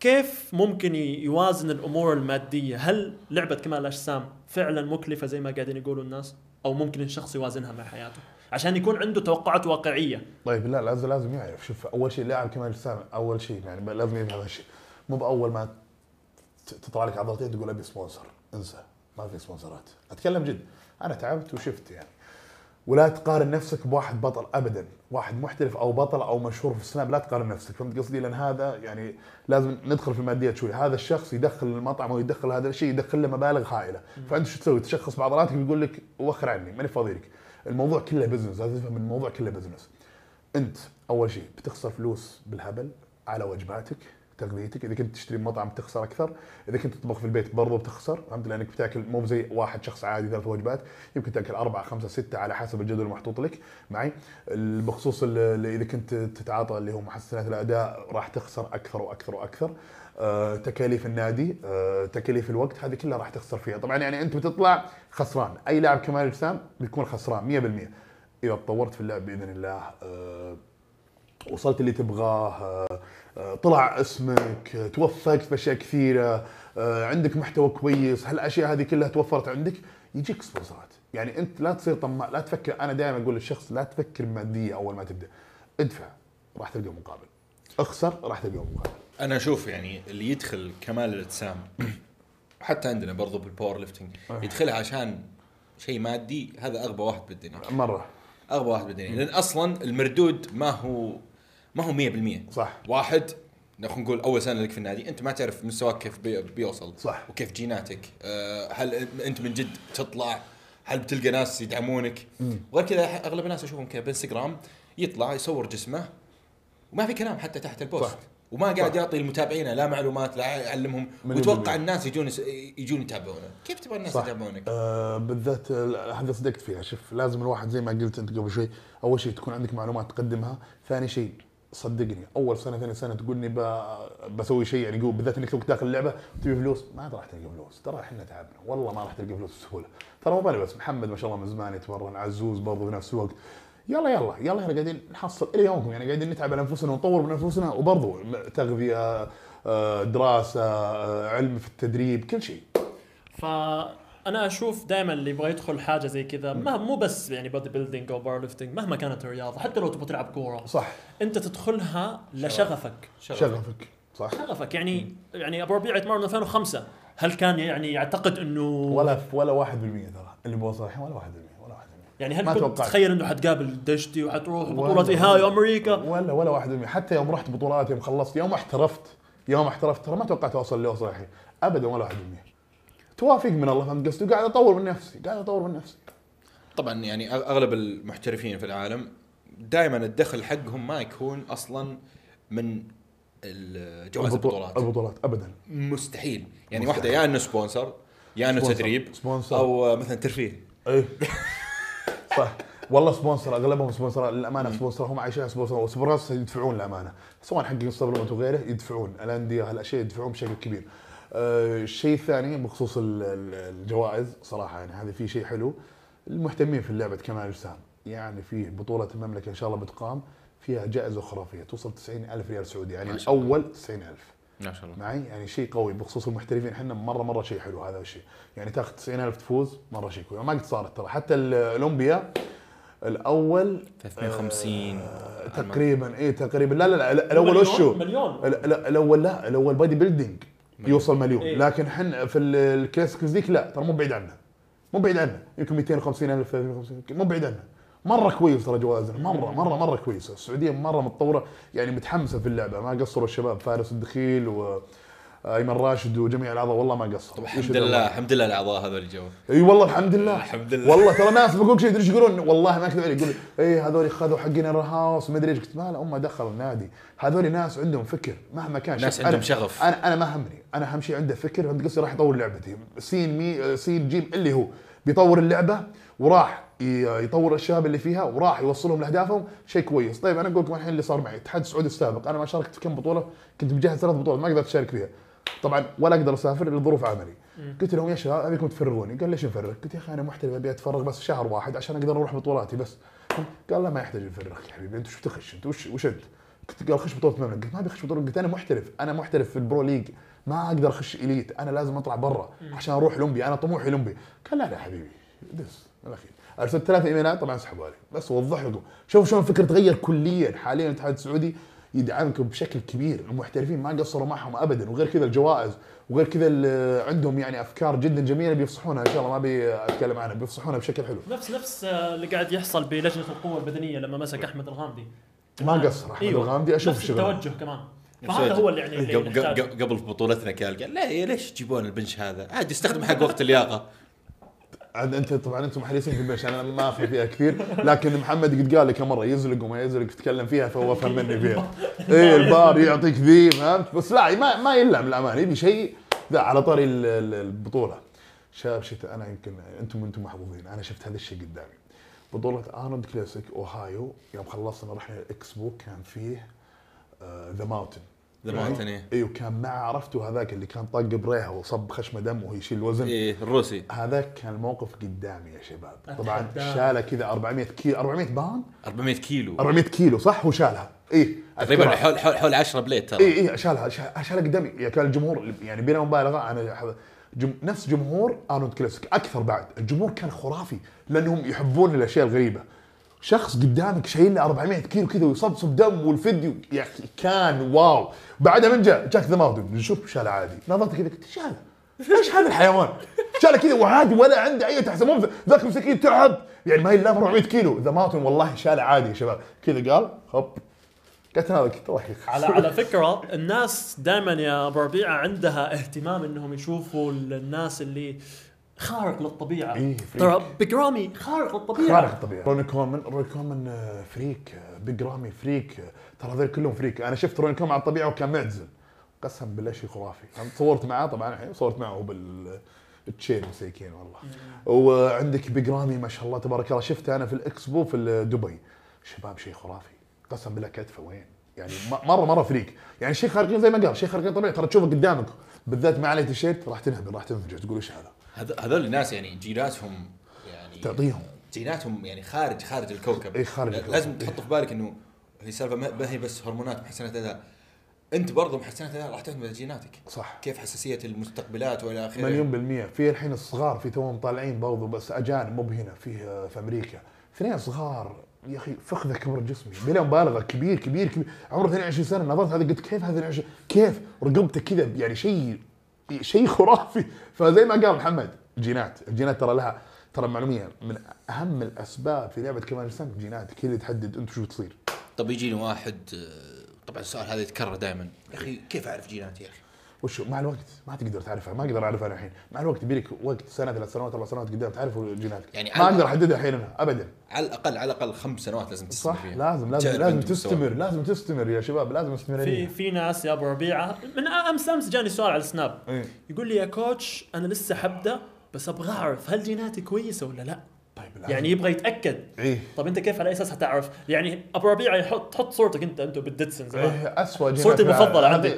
كيف ممكن يوازن الأمور المادية؟ هل لعبة كمال الأجسام فعلا مكلفة زي ما قاعدين يقولوا الناس؟ أو ممكن الشخص يوازنها مع حياته عشان يكون عنده توقعات واقعية. طيب لا لازم لازم يعرف. شوف أول شيء لاعب كمال اجسام أول شيء يعني لازم يفهم هذا الشيء. مو بأول ما تطلع لك عضلتين تقول أبي sponsor. انسى ما في sponsor ات. أتكلم جد. أنا تعبت وشفت يعني. ولا تقارن نفسك بواحد بطل ابدا واحد محترف أو بطل أو مشهور في السناب لا تقارن نفسك. فهمت قصدي؟ لأن هذا يعني لازم ندخل في الماديات شوي. هذا الشخص يدخل المطعم أو يدخل هذا الشيء يدخل له مبالغ هائلة. فأنت شو تسوي؟ تشخص بعضلاتك ويقول لك وخر عني ماني فاضي لك. الموضوع كله business لازم تفهم الموضوع كله business أنت أول شيء بتخسر فلوس بالهبل على وجباتك. تغذيتك إذا كنت تشتري بمطعم بتخسر أكثر إذا كنت تطبخ في البيت برضو بتخسر. فهمت لانك بتاكل مو زي واحد شخص عادي ثلاث وجبات. يمكن تأكل أربعة خمسة ستة على حسب الجدول المحطوط لك. معي؟ بخصوص إذا كنت تتعاطى اللي هو محسنات الأداء راح تخسر أكثر وأكثر وأكثر. آه، تكاليف النادي آه، تكاليف الوقت هذه كلها راح تخسر فيها. طبعا يعني أنت بتطلع خسران. أي لاعب كمال أجسام بيكون خسران 100% إذا تطورت في اللعب بإذن الله آه، وصلت اللي تبغاه آه، طلع اسمك توفقت في أشياء كثيرة آه، عندك محتوى كويس هالأشياء هذه كلها توفرت عندك؟ يجيك سبونسرات. يعني أنت لا تصير طماع لا تفكر أنا دائما أقول للشخص لا تفكر ماديه أول ما تبدأ. ادفع راح تلقى مقابل. اخسر راح تلقى مقابل. أنا أشوف يعني اللي يدخل كمال الاجسام حتى عندنا برضو بال powerlifting يدخلها عشان شيء مادي هذا أغبى واحد بالدنيا. مرة. أغبى واحد بالدنيا. لأن أصلا المردود ما هو ما هو 100% صح. واحد خلينا نقول أول سنة لك في النادي أنت ما تعرف مستواك كيف بي بيوصل صح. وكيف جيناتك أه هل أنت من جد تطلع؟ هل بتلقى ناس يدعمونك؟ وغير كذا أغلب الناس أشوفهم كذا بإنستغرام يطلع يصور جسمه وما في كلام حتى تحت البوست. صح. وما قاعد يعطي المتابعين لا معلومات لا يعلمهم. بالمية. الناس يجون يجون يتابعونه كيف تبغى الناس يتابعونك؟ آه بالذات آه، هذا صدقت فيها. شوف لازم الواحد زي ما قلت أنت قبل شوي أول شيء تكون عندك معلومات تقدمها ثاني شيء صدقني أول سنة ثاني سنة تقول لي ب- بسوي شيء يعني بالذات إنك توك داخل اللعبة تبي فلوس. ما راح تلقى فلوس. ترى إحنا تعبنا. والله ما راح تلقى فلوس بسهولة. ترى مو بس محمد ما شاء الله من زمان يتمرن عزوز برضه في نفس الوقت. يلا يلا يلا إحنا قاعدين نحصل إلى يومكم. يعني قاعدين نتعب على أنفسنا ونطور من أنفسنا وبرضه تغذية آه، دراسة آه، علم في التدريب كل شيء. فانا أشوف دائما اللي يبغى يدخل حاجة زي كذا ما مو بس يعني bodybuilding أو powerlifting مهما كانت الرياضة حتى لو تبغى تلعب كورة صح. أنت تدخلها لشغفك. شغفك. صح. شغفك. يعني يعني أبو ربيع يتمرن من 2005 هل كان يعني يعتقد إنه ولا ولا 1% ترى اللي بوصل الحين ولا 1% ولا 1% يعني هل كنت. تتخيل إنه حتقابل دشتي وحتروح ولا- بطولة ايهاي أمريكا؟ ولا ولا 1% حتى يوم رحت بطولات يوم خلصت يوم احترفت يوم احترفت ترى ما توقعت اوصل اللي اوصل الحين. ابدا ولا 1% توافق من الله فهمت قصدي؟ وقاعد أطور من نفسي قاعد أطور من نفسي. طبعا يعني أغلب المحترفين في العالم دائما الدخل حقهم ما يكون أصلا من جوائز البطو- البطولات. البطولات ابدا. مستحيل. يعني. واحدة يا إنه sponsor يا إنه. تدريب sponsor. أو مثلا ترفيه. اي صح. والله sponsor أغلبهم sponsor للأمانة sponsor هم عايشين sponsor. و sponsor يدفعون للأمانة. سواء حق ال supplement وغيره يدفعون. الأندية هالأشياء يدفعون بشكل كبير. آه، الشيء الثاني بخصوص ال- ال- الجوائز صراحة يعني هذا في شيء حلو. المهتمين في لعبه كمال الاجسام يعني فيه بطولة المملكة إن شاء الله بتقام فيها جائزة خرافيه توصل 90 ألف ريال سعودي يعني. الأول 90 ألف. ما شاء الله. معي؟ يعني شيء قوي بخصوص المحترفين إحنا مرة مرة شيء حلو هذا الشيء. يعني تاخذ 90000 تفوز مرة شيء كويس. ما قد صارت ترى. حتى الأولمبيا الأول 350 آه تقريبا اي تقريبا. لا لا لا الأول وشو؟ مليون. ال- ال- الأول لا الأول bodybuilding يوصل مليون. إيه. لكن إحنا في ال- الكلاسيك ذيك لا ترى مو بعيد عنه مو بعيد عنه يمكن 250000 350 مو بعيد عنه مرة كويس ترى جوائزنا مرة مرة مرة كويسه السعودية مرة متطورة. يعني متحمسة في اللعبة. ما قصروا الشباب فارس الدخيل و ايمن راشد وجميع الأعضاء. والله ما قصروا. طب الحمد. لله الحمد لله الأعضاء هذول جو إي والله الحمد لله. الحمد لله. والله ترى ناس بقول شيء تدري إيش يقولون؟ والله ما أكذب عليك يقول اي هذول خذوا حقنا الهاوس ما أدري إيش. قلت ما لا هم دخلوا النادي. هذول ناس عندهم فكر مهما كان. ناس عندهم أنا- شغف. أنا أنا ما همني. أنا أهم شيء عنده فكر فهمت قصدي؟ راح يطور لعبتي. سين مي سين جيم اللي هو بيطور اللعبة وراح يطور الشباب اللي فيها وراح يوصلهم لأهدافهم. شيء كويس. طيب أنا أقول لكم الحين اللي صار معي. الاتحاد السعودي السابق. أنا ما شاركت في كم بطولة. كنت مجهز ثلاث بطولات ما قدرت أشارك فيها. طبعا ولا أقدر أسافر لظروف عملي. قلت لهم يا شباب أبيكم تفرغوني؟ قال ليش نفرغ؟ قلت يا أخي أنا محترف أبي أتفرغ بس شهر واحد عشان أقدر أروح بطولاتي بس. قال لا ما يحتاج نفرغ يا حبيبي أنت شو تخش أنت وش وش أنت؟ قلت قال خش بطولة مملكه قلت ما بخش بطولة قلت أنا محترف. أنا محترف في ال pro league. ما أقدر أخش elite. أنا لازم أطلع برا عشان أروح أولمبيا أنا طموحي أولمبيا قال لا لا حبيبي دس من الأخير. أرسلت ثلاث إيميلات. طبعا سحبوا علي. بس وضح لكم. شوف شلون الفكر تغير كليا. حاليا الاتحاد السعودي يدعمكم بشكل كبير. المحترفين ما قصروا معهم ابدا. وغير كذا الجوائز وغير كذا ال- عندهم يعني أفكار جدا جميلة بيفصحونها. إن شاء الله ما ابي أتكلم عنها بيفصحونها بشكل حلو. نفس نفس اللي قاعد يحصل بلجنة القوة البدنية لما مسك أحمد الغامدي. ما قصر أحمد الغامدي أشوف نفس شغله التوجه كمان. فهذا هو اللي يعني قبل, بطولتنا قال قال لا ليش تجيبون البنش هذا؟ عادي يستخدم حق وقت اللياقة. عاد انت طبعا أنتم حريصين في ال bench أنا ما افهم فيها كثير لكن محمد قد قال لي كم مرة يزلق وما يزلق تتكلم فيها فهو أفهم مني فيها. إيه البار يعطيك ذي فهمت؟ بس لا ما ما يلام الامانه يبي شيء ذا على طاري ال- ال- البطولة. شباب شتاء أنا يمكن أنتم أنتم محظوظين أنا شفت هذا الشيء قدامي. بطولة آرنولد كلاسيك أوهايو يوم خلصنا رحنا الاكسبو كان فيه آه، The Mountain The Mountain، إيه. إيوه كان مع عرفتوا هذاك اللي كان طق بريها وصب خشمة دم وهو يشيل الوزن. إيه الروسي. هذاك كان الموقف قدامي يا شباب. طبعا. شاله كذا 400 كيلو 400 باوند؟ 400 كيلو. 400 كيلو صح؟ هو شالها. اي تقريبا حول حول حول 10 plate ترى. اي اي شالها شا- شالها قدامي. يعني كان الجمهور يعني بلا مبالغة أنا جم نفس جمهور آرنولد كلاسيك أكثر بعد. الجمهور كان خرافي لأنهم يحبون الأشياء الغريبة. شخص قدامك شايل له 400 كيلو كذا ويصبصب دم والفيديو يا أخي كان واو. بعدها من جاء جاك The Mountain نشوف شاله عادي. نظرت كذا قلت شاله إيش هذا الحيوان؟ شاله كذا وعادي ولا عنده أي تحسن. مو ذاك مسكين تعب. يعني ما هي الا 400 كيلو. The Mountain والله شاله عادي يا شباب. كذا قال hop. قلت هذا كنت الله على على فكرة الناس دائما يا ابو ربيعة عندها اهتمام إنهم يشوفوا الناس اللي خارق للطبيعة. إيه، freak. ترى بيج رامي خارق للطبيعة. خارق الطبيعه روني كولمن روني كولمن آه، freak آه، بيج رامي freak آه، ترى هذول كلهم freak أنا شفت روني كولمن على الطبيعة وكان معتزل قسم بالله شيء خرافي. صورت معاه طبعا الحين صورت معه هو بال التشين مسيكين والله. وعندك بيج رامي ما شاء الله تبارك الله. شفته أنا في الاكسبو في دبي. شباب شيء خرافي. قسم بالله كتفه وين؟ يعني مرة مرة freak يعني شيء خارقين زي ما قال شيء خارقين طبيعي. ترى تشوفه قدامك. بالذات ما عليه تيشيرت راح تنهبل راح تنفجر تقول إيش هذا؟ هذ- هذول الناس يعني جيناتهم يعني تعطيهم. جيناتهم يعني خارج خارج الكوكب. إيه، خارج الكوكب. لازم تحط في بالك إنه هي سالفة ما هي بس هرمونات محسنات أداء. أنت برضه محسنات أداء راح تعتمد على جيناتك صح. كيف حساسية المستقبلات وإلى آخره. مليون بالمية. في الحين الصغار في توهم طالعين برضو بس أجانب مو بهنا فيه في أمريكا. اثنين صغار يا أخي فخذه كبر جسمي. بلا مبالغه كبير كبير كبير. عمره 22 سنة نظرت هذا قلت كيف هذا 22 كيف رقبته كذا؟ يعني شيء شيء خرافي. فزي ما قال محمد جينات. الجينات ترى لها ترى معلومية من أهم الأسباب في لعبة كمال الاجسام جيناتك هي اللي تحدد أنت شو تصير. طب يجيني واحد آه، طبعا السؤال هذا يتكرر دائما يا أخي كيف أعرف جيناتي يا أخي؟ وشو مع الوقت. ما تقدر تعرفها ما أقدر أعرفها أنا الحين. مع الوقت يبيلك وقت سنة ثلاث سنوات أربع سنوات قدام تعرف جيناتك. يعني ما أقدر أحددها الحين أنا ابدا. على الاقل على الأقل خمس سنوات لازم تستمر صح فيها. لازم لازم لازم. تستمر لازم تستمر يا شباب لازم في استمراريه في ناس يا أبو ربيعة من امس أمس جاني سؤال على السناب إيه. يقول لي يا كوتش أنا لسه حبدأ بس أبغى أعرف هل جيناتي كويسة ولا لا؟ طيب لازم. يعني يبغى يتأكد. إيه. طب أنت كيف على أساس حتعرف يعني ابو ربيعه يحط تحط صورتك انت أنتم بالديدسن زمان إيه اسوء صورتي المفضلة هذه عندي.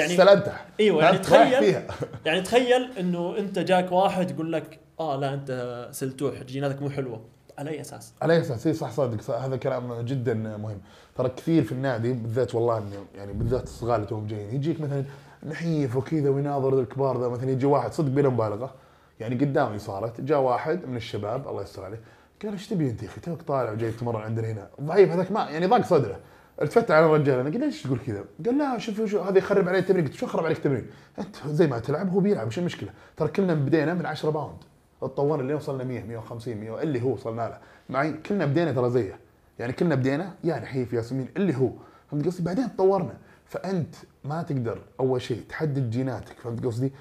يعني- سلنتها أيوه يعني؟ رايح تخيل يعني تخيل إنه أنت جاك واحد يقول لك آه لا أنت سلتوح جيناتك مو حلوة. على أي أساس؟ على أي أساس؟ إيه صح صادق. هذا كلام جدا مهم. ترى كثير في النادي بالذات والله إنه يعني بالذات الصغار اللي توهم جايين يجيك مثلا نحيف وكذا ويناظر الكبار ذا مثلا يجي واحد صدق بلا مبالغة. يعني قدامي صارت جاء واحد من الشباب الله يستر عليه قال إيش تبي أنت يا أخي؟ توك طالع وجاي تمرن عندنا هنا. ضعيف هذاك ما يعني ضاق صدره. التفت على الرجال أنا قلت ليش تقول كذا؟ قال لا شوف شو هذا يخرب علي التمرين قلت شو خرب عليك التمرين؟ أنت زي ما تلعب هو بيلعب إيش المشكلة؟ ترى كلنا بدينا من 10 باوند. تطورنا اللي وصلنا 100 150 100 اللي هو وصلنا له. معي؟ كلنا بدينا ترى زيه. يعني كلنا بدينا يا نحيف يا سمين اللي هو. فهمت قصدي؟ بعدين تطورنا فأنت ما تقدر أول شيء تحدد جيناتك. فهمت قصدي؟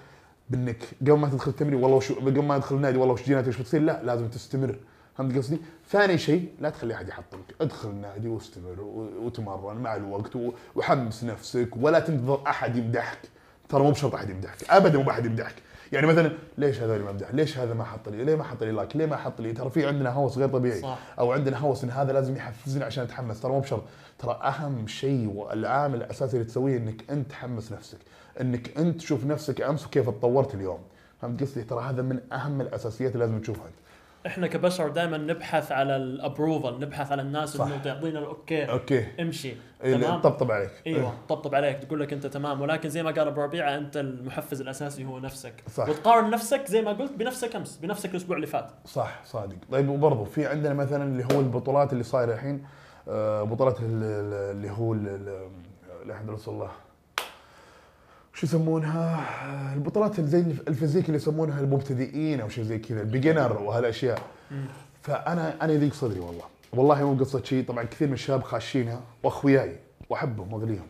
بانك قبل ما تدخل التمرين والله وش قبل ما ادخل النادي والله وش جيناتي وش بتصير؟ لا لازم تستمر. فهمت قصدي؟ ثاني شيء لا تخلي أحد يحطمك، ادخل النادي واستمر وتمرن مع الوقت وحمس نفسك ولا تنتظر أحد يمدحك، ترى مو بشرط أحد يمدحك، ابدا مو احد يمدحك، يعني مثلا ليش ما مدح؟ ليش هذا ما حط لي؟ ليه ما حط لي like؟ ليه ما حط لي؟ ترى في عندنا هوس غير طبيعي صح. أو عندنا هوس إن هذا لازم يحفزني عشان أتحمس، ترى مو بشرط، ترى أهم شيء والعامل الأساسي اللي تسويه إنك أنت تحمس نفسك، إنك أنت تشوف نفسك أمس وكيف تطورت اليوم، فهمت قصدي؟ ترى هذا من أهم الأساسيات اللي لازم تشوفها أنت. إحنا كبشر دائما نبحث على ال approval نبحث على الناس صح. إنه تعطينا ال okay okay. امشي. اللي تمام؟ طبطب عليك. إيوه طبطب عليك. تقول لك أنت تمام. ولكن زي ما قال أبو ربيعة أنت المحفز الأساسي هو نفسك. صح. وتقارن نفسك زي ما قلت بنفسك أمس بنفسك الأسبوع اللي فات. صح صادق. طيب وبرضه في عندنا مثلا اللي هو البطولات اللي صايرة الحين آه، بطولات ال- ال- اللي هو لا الحمد لله الله. شو يسمونها؟ البطولات زي ال physique اللي يسمونها المبتدئين أو شيء زي كذا ال beginner وهالأشياء. فانا أنا يضيق صدري والله. والله مو قصة شيء طبعا كثير من الشباب خاشينها وأخوياي وأحبهم واغليهم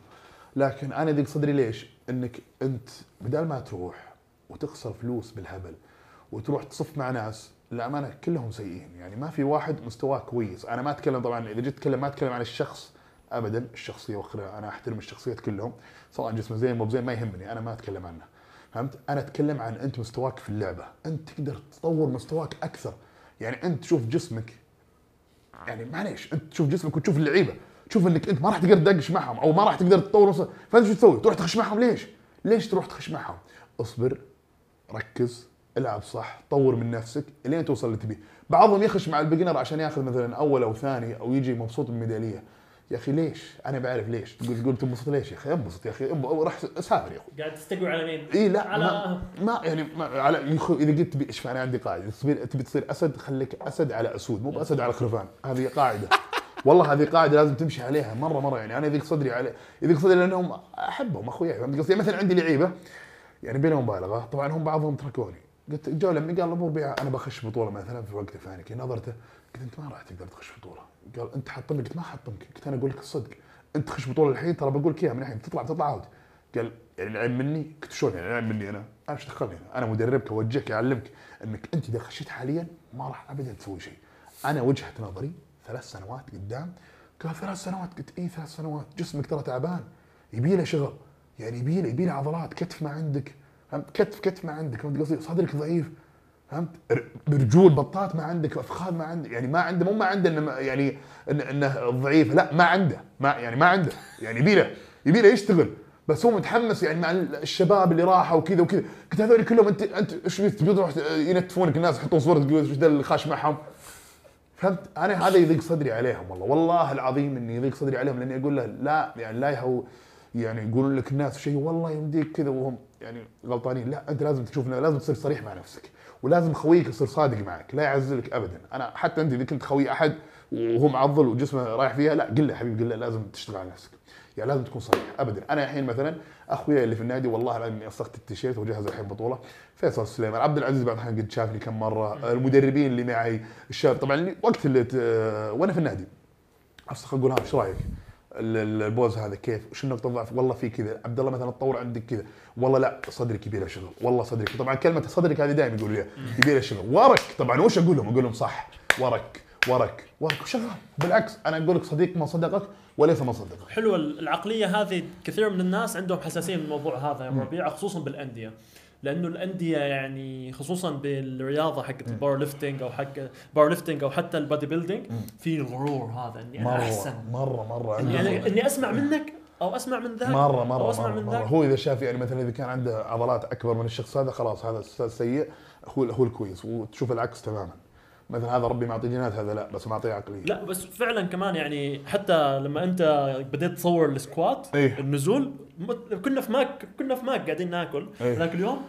لكن أنا يضيق صدري ليش؟ إنك أنت بدال ما تروح وتخسر فلوس بالهبل وتروح تصف مع ناس للأمانة كلهم سيئين. يعني ما في واحد مستواه كويس. أنا ما أتكلم طبعا إذا جيت اتكلم ما أتكلم عن الشخص ابدا الشخصية واخرها أنا أحترم الشخصيات كلهم سواء جسمه زين مو زين ما يهمني أنا ما أتكلم عنه. فهمت؟ أنا أتكلم عن أنت مستواك في اللعبة. أنت تقدر تطور مستواك أكثر. يعني أنت تشوف جسمك يعني معليش أنت تشوف جسمك وتشوف اللعيبة. تشوف إنك أنت ما راح تقدر تدقش معهم أو ما راح تقدر تطور نفسك فانت شو تسوي؟ تروح تخش معهم. ليش؟ ليش تروح تخش معهم؟ اصبر ركز العب صح طور من نفسك إلين توصل اللي تبيه. بعضهم يخش مع ال beginner عشان ياخذ مثلا أول أو ثاني أو يجي مبسوط بالميدالية. يا أخي ليش؟ أنا بعرف ليش. تقول تقول تنبسط ليش يا أخي؟ انبسط يا أخي. راح سافر يا أخي قاعد تستقوي على مين؟ اي لا على ما, ما يعني ما على إذا قلت تبي إيش أنا عندي قاعدة؟ تبي تصير أسد خليك أسد على أسود مو بأسد على خرفان. هذه قاعدة. والله هذه قاعدة لازم تمشي عليها مره مرة. يعني أنا يضيق صدري على يضيق صدري لأنهم أحبهم اخوياي فهمت قصدي؟ يعني مثلا عندي لعيبة يعني بلا مبالغة. طبعا هم بعضهم تركوني. قلت جو لما قال أبو ربيعه أنا بخش بطولة مثلا في وقت ثاني كذا نظرته قلت أنت ما راح تقدر تخش بطولة. قال أنت حطمني؟ قلت ما حطمك. قلت أنا أقول لك الصدق. أنت تخش بطولة الحين ترى بقول لك اياها من الحين تطلع تطلع اوت قال يعني العيب مني؟ قلت شلون يعني العيب مني أنا؟ أنا إيش دخلني أنا؟ أنا مدربك أوجهك أعلمك أنك أنت إذا خشيت حاليا ما راح ابدا تسوي شيء. أنا وجهة نظري ثلاث سنوات قدام. قال ثلاث سنوات؟ قلت اي ثلاث سنوات؟ جسمك ترى تعبان. يبي له شغل. يعني يبي له يبي له عضلات كتف ما عندك. فهمت؟ كتف كتف ما عندك فهمت؟ قصدي صدرك ضعيف فهمت؟ ر- رجول بطات ما عندك أفخاذ ما عندك يعني ما عنده مو ما عنده إنه يعني إنه ضعيف لا ما عنده ما يعني ما عنده يعني يبي له يبي له يشتغل بس هو متحمس يعني مع الشباب اللي راحوا وكذا وكذا. قلت هذول كلهم أنت أنت إيش تبي تروح ينتفونك الناس يحطون صورتك إيش ذا اللي خاش معهم. فهمت؟ أنا هذا يضيق صدري عليهم والله والله العظيم إني يضيق صدري عليهم لأني أقول له لا يعني لا يهو يعني يقولون لك الناس شيء والله يمديك كذا وهم يعني غلطانين. لا أنت لازم تشوف لازم تصير صريح مع نفسك ولازم خويك يصير صادق معك لا يعزلك ابدا. أنا حتى أنت إذا كنت خوي أحد وهو معضل وجسمه رايح فيها لا قل له حبيبي قل له لازم تشتغل على نفسك. يعني لازم تكون صريح ابدا. أنا الحين مثلا أخويا اللي في النادي والله العظيم إني التيشيرت وجهز الحين بطولة. فيصل السليمان عبد العزيز بعض الاحيان قد شافني كم مرة. المدربين اللي معي الشباب طبعا وقت اللي ت- وأنا في النادي اصدق أقول ها إيش رأيك؟ ال- ال- البوز هذا كيف؟ وش نقطة ضعف؟ والله في كذا، عبد الله مثلا تطور عندك كذا، والله لا صدرك يبي له شغل، والله صدرك، طبعا كلمة صدرك هذه دائما يقولوا لي له شغل، work. طبعا وش أقول لهم؟ أقول لهم صح، work. work. work. وشغال، بالعكس أنا أقول لك صديقك من صدقك وليس من صدقك. حلوة العقلية هذه. كثير من الناس عندهم حساسية من الموضوع هذا يا ربيع خصوصا بالأندية. لأنه الأندية يعني خصوصا بالرياضة حقت ال powerlifting أو حق powerlifting أو حتى ال bodybuilding في الغرور هذا إني أنا أحسن. مرة مرة إني. أنا إني أسمع منك أو أسمع من ذاك مرة مرة أسمع مرة, من مرة. هو إذا شاف يعني مثلا إذا كان عنده عضلات أكبر من الشخص هذا خلاص هذا سيء هو هو الكويس وتشوف العكس تماما. مثلا هذا ربي معطيه جينات هذا لا بس معطيه عقلية لا بس فعلا كمان يعني حتى لما أنت بديت تصور ال squat إيه. النزول كنا في ماك كنا في ماك قاعدين ناكل إيه. ذاك اليوم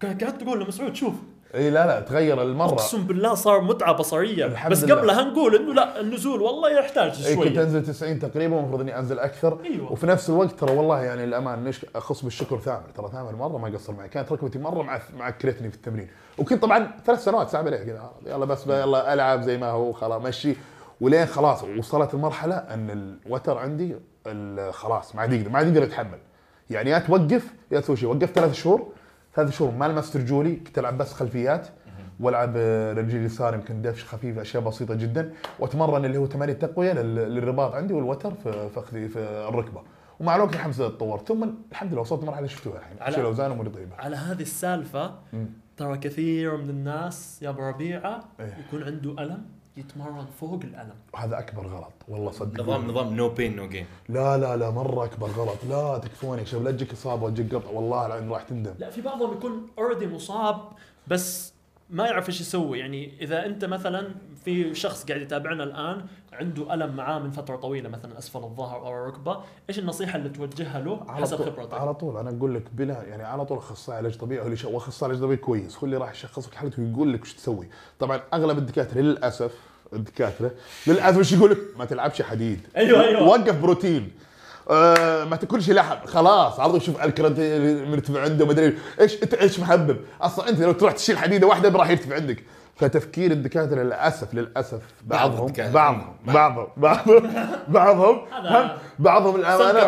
كان- قعدت تقول لمسعود شوف إي لا لا تغير المرة. أقسم بالله صار متعة بصرية. الحمد بس. قبلها نقول إنه لا النزول والله يحتاج إي كنت شوية أنزل 90 تقريبا المفروض إني أنزل أكثر. أيوة. وفي نفس الوقت ترى والله يعني الأمان نش أخص بالشكر ثامر؟ ترى ثامر مرة ما قصر معي. كانت ركبتي مرة مع معكرتني في التمرين. وكنت طبعا ثلاث سنوات صعب عليه كذا يلا بس يلا ألعب زي ما هو خلاص مشي. ولين خلاص وصلت المرحلة إن الوتر عندي خلاص ما عاد يقدر ما عاد يقدر يتحمل. يعني يا توقف يا تسوي شيء. وقفت ثلاث شهور ثلاث شهور ما لمست رجولي كنت ألعب بس خلفيات وألعب رجلي اليسار يمكن دفش خفيف أشياء بسيطة جدا. وأتمرن اللي هو تمارين تقويه لل- للرباط عندي والوتر في فخذي في الركبة. ومع الوقت الحمد لله تطورت. ثم الحمد لله وصلت مرحلة شفتوها الحين. على- اشيل اوزان اموري طيبه على هذه السالفة ترى كثير من الناس يا أبو ربيعة إيه. يكون عنده ألم؟ يتمرن فوق الألم. وهذا أكبر غلط والله صدق. نظام نظام no pain no gain لا لا لا مرة أكبر غلط. لا تكفوني شباب لا تجيك إصابة ولا تجيك قطع والله العظيم راح تندم. لا في بعضهم يكون اوريدي مصاب بس ما يعرف إيش يسوي. يعني إذا أنت مثلا في شخص قاعد يتابعنا الآن عنده ألم معاه من فترة طويلة مثلا أسفل الظهر أو الركبه إيش النصيحة اللي توجهها له على حسب خبرتك؟ على طول أنا أقول لك بلا يعني على طول أخصائي علاج طبيعي واخصائي علاج طبيعي كويس. هو اللي راح يشخص لك حالتك ويقول لك وش تسوي. طبعا أغلب الدكاترة للاسف الدكاترة للأسف إيش يقول لك ما تلعبش حديد. أيوة، أيوة. وقف بروتين. آه ما تاكلش لحم. خلاص عرضوا شوف الكرياتين مرتفع عنده مدري إيش إنت إيش محبب؟ أصلا أنت لو تروح تشيل حديدة واحدة راح يرتفع عندك. فتفكير الدكاترة للاسف للأسف بعضهم. بعضهم بعضهم بعضهم بعضهم هذا هم بعضهم الامانه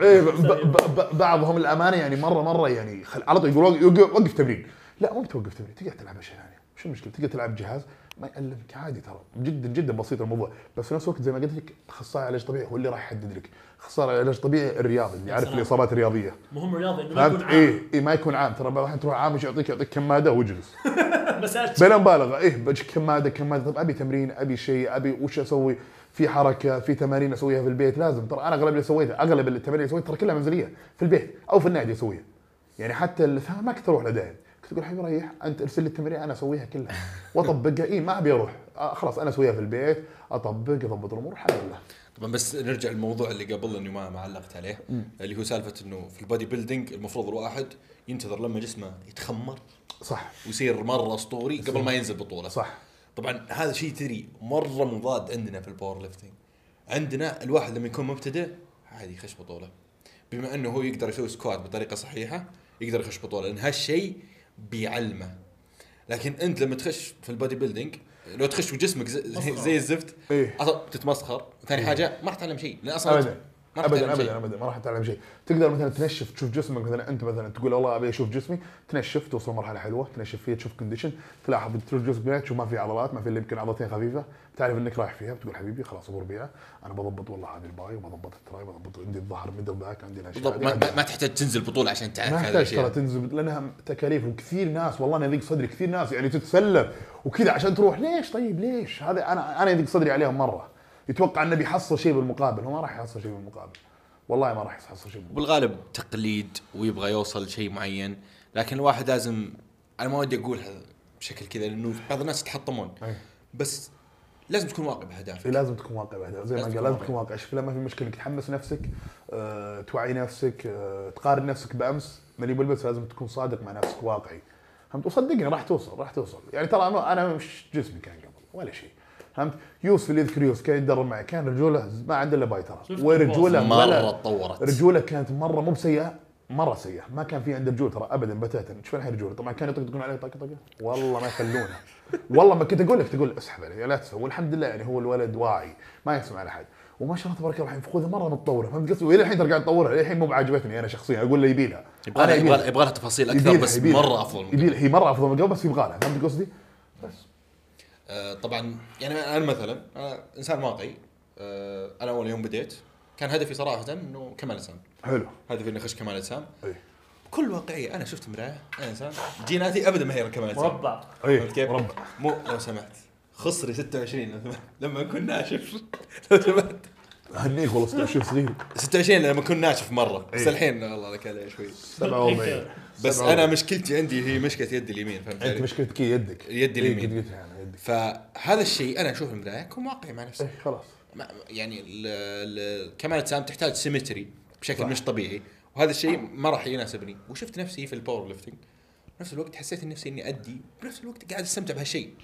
إيه. ب- ب- بعضهم الأمانة يعني مره مرة يعني خل... على طول يقول وقف- تمرين. لا مو بتوقف تمرين تقدر تلعب اشياء ثانية شو المشكلة؟ تقدر تلعب جهاز ما يألمك عادي ترى. جدا جدا بسيط الموضوع. بس في نفس الوقت زي ما قلت لك أخصائي علاج طبيعي هو اللي راح يحدد لك. أخصائي علاج طبيعي الرياضي اللي يعرف. الإصابات الرياضية. مهم رياضي إنه ما يكون عام. إيه إيه ما يكون عام. ترى بعض الأحيان تروح عام إيش يعطيك يعطيك كماده واجلس بلا مبالغة. إيه بجيك كماده كماده طب أبي تمرين أبي شيء أبي وش أسوي؟ في حركة في تمارين أسويها في البيت؟ لازم. ترى أنا أغلب اللي سويته أغلب التمارين اللي سويتها ترى كلها منزليه في البيت أو في النادي أسويها. يعني حتى الثاني ما كنت أروح لدائم كنت أقول حبيبي ريح أنت ارسل لي التمارين أنا أسويها كلها. وأطبقها. اي ما أبي أروح. آه خلاص أنا أسويها في البيت أطبق أضبط الأمور الحمد لله. طبعا بس نرجع للموضوع اللي قبل اني ما علقت عليه اللي هو سالفة إنه في ال bodybuilding المفروض الواحد ينتظر لما جسمه يتخمر صح. ويصير مرة أسطوري قبل ما ينزل بطولة. صح. طبعا هذا شيء تدري مرة مضاد عندنا في ال powerlifting عندنا الواحد لما يكون مبتدئ عادي يخش بطولة. بما إنه هو يقدر يسوي squat بطريقة صحيحة يقدر يخش بطولة لأن هالشيء بيعلمه لكن انت لما تخش في ال bodybuilding لو تخش وجسمك زي, زي, الزفت أصلا تتمسخر. ثاني حاجة ما راح تتعلم شيء لأن أصلا ما ابدا. ابدا ابدا ما راح تتعلم شيء. تقدر مثلا تنشف تشوف جسمك مثلا أنت مثلا تقول والله أبي أشوف جسمي تنشف توصل مرحلة حلوة تنشف فيها تشوف condition تلاحظ تشوف جسمك تشوف ما في عضلات ما في إلا يمكن عضلتين خفيفة تعرف إنك رايح فيها بتقول حبيبي خلاص امور بيها. أنا بضبط والله هذه ال bi وبضبط ال tri بضبط عندي الظهر middle back عندي الأشياء. ما, ما, ما تحتاج تنزل بطوله عشان تعرف ما هذه يحتاج ترى تنزل لأنها تكاليف وكثير ناس والله أنا يضيق صدري كثير ناس يعني تتسلف وكذا عشان تروح ليش طيب ليش؟ هذا أنا أنا يضيق صدري عليهم مرة. يتوقع انه بيحصل شيء بالمقابل هو ما راح يحصل شيء بالمقابل. والله ما راح يحصل شيء بالمقابل. بالغالب تقليد ويبغى يوصل لشيء معين لكن الواحد لازم أنا ما ودي اقولها بشكل كذا لأنه بعض الناس يتحطمون. أي. بس لازم تكون واقع بأهدافك. لازم تكون واقع بهذا زي ما قال لازم. تكون واقع. شوف ما في مشكلة انك تحمس نفسك أه، توعي نفسك أه، تقارن نفسك بأمس ملي بالبس لازم تكون صادق مع نفسك واقعي. فهمت وصدقني راح توصل راح توصل. يعني ترى أنا مش جسمي كان قبل ولا شيء. فهمت؟ يوسف اللي يذكر يوسف كان يتدرب معي. كان رجوله ما عنده إلا باي ترى ورجوله مرة تطورت. رجوله كانت مرة مو بسيئة مرة سيئة. ما كان في عنده رجول ترى ابدا بتاتا. شوف الحين رجوله. طبعا كانوا يطقطقون عليه طق طقه والله ما يخلونه. والله ما كنت أقول لك تقول اسحب عليه لا تسوي. والحمد لله يعني هو الولد واعي ما يسمع على احد وما شاء الله تبارك الله الحين فخوذه مرة متطورة. فهمت؟ قصدي وإلى الحين ترى قاعد تطورها الحين مو بعجبتني أنا شخصيا. أقول له يبي لها يبغى لها تفاصيل أكثر بس. مرة أفضل من يبي هي مرة أفضل من قبل بس يبغى لها فهمت قصدي؟ آه، طبعا يعني أنا مثلا أنا إنسان واقعي آه، أنا أول يوم بديت كان هدفي صراحة إنه كمال أجسام. حلو. هدفي اني أخش كمال أجسام. إي. بكل واقعيه أنا شفت مراية أنا إنسان جيناتي ابدا ما هي كمال أجسام. مربع. إي كيف؟ مربع. مو لو سمحت. خصري 26 لما- لما أكون ناشف. لو سمحت. اهنيك والله 26 صغير 26 لما أكون ناشف مرة. بس. الحين والله لك عليه شوي. 47 بس 47. أنا مشكلتي عندي هي مشكلة يد اليمين فهمت أنت؟ مشكلتك يدك. يدي اليمين. فهذا الشيء أنا أشوف المرايه كون واقعي مع نفسك. اي خلاص. يعني ال- ال- كمال اجسام تحتاج symmetry بشكل صح. مش طبيعي. وهذا الشيء ما راح يناسبني. وشفت نفسي في ال powerlifting بنفس الوقت حسيت نفسي إني أدي بنفس الوقت قاعد أستمتع بهالشيء.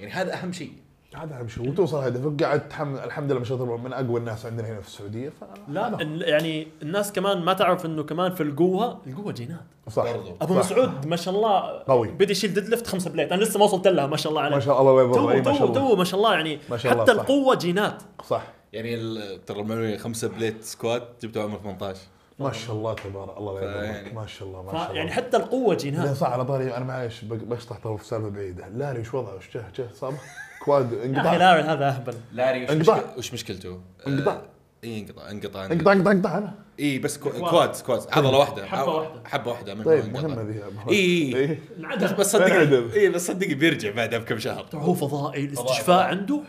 يعني هذا أهم شيء. هذا اهم شيء وتوصل هدفك قاعد تحمل الحمد لله ما شاء الله من أقوى الناس عندنا هنا في السعودية ف لا ال- يعني الناس كمان ما تعرف إنه كمان في القوة القوة جينات. صح برضو. أبو صح. مسعود ما شاء الله قوي. بدي يشيل ديد ليفت خمسة بليت. أنا لسه ما وصلت لها ما شاء الله عليه ما شاء الله وين تو ما شاء تو الله. تو ما شاء الله يعني ما شاء الله، حتى صح. القوة جينات. صح. يعني ال- ترى المعلومه خمسة بليت سكوات جبته عمر 18 ما شاء الله تبارك الله لا يبارك ما شاء الله ما شاء الله. يعني حتى القوة لا جينات صح على طاري أنا معلش بشطح طرف سالفة بعيدة. لاري وش وضعه؟ وش جه جه صابه كواد يا أخي انقطع لاري هذا أهبل لاري وش, انقطع. مشكل وش مشكلته؟ انقطع. آه، اي انقطع انقطع انقطع انقطع انقطع أنا اي بس qu- quad. quad عضله واحدة حبة أو- واحدة. حبة واحدة من طيب. مهمه ذي. إيه. بس انعدم بس صدقني. اي بس صدقني بيرجع بعدها بكم شهر هو فضائي الاستشفاء. عنده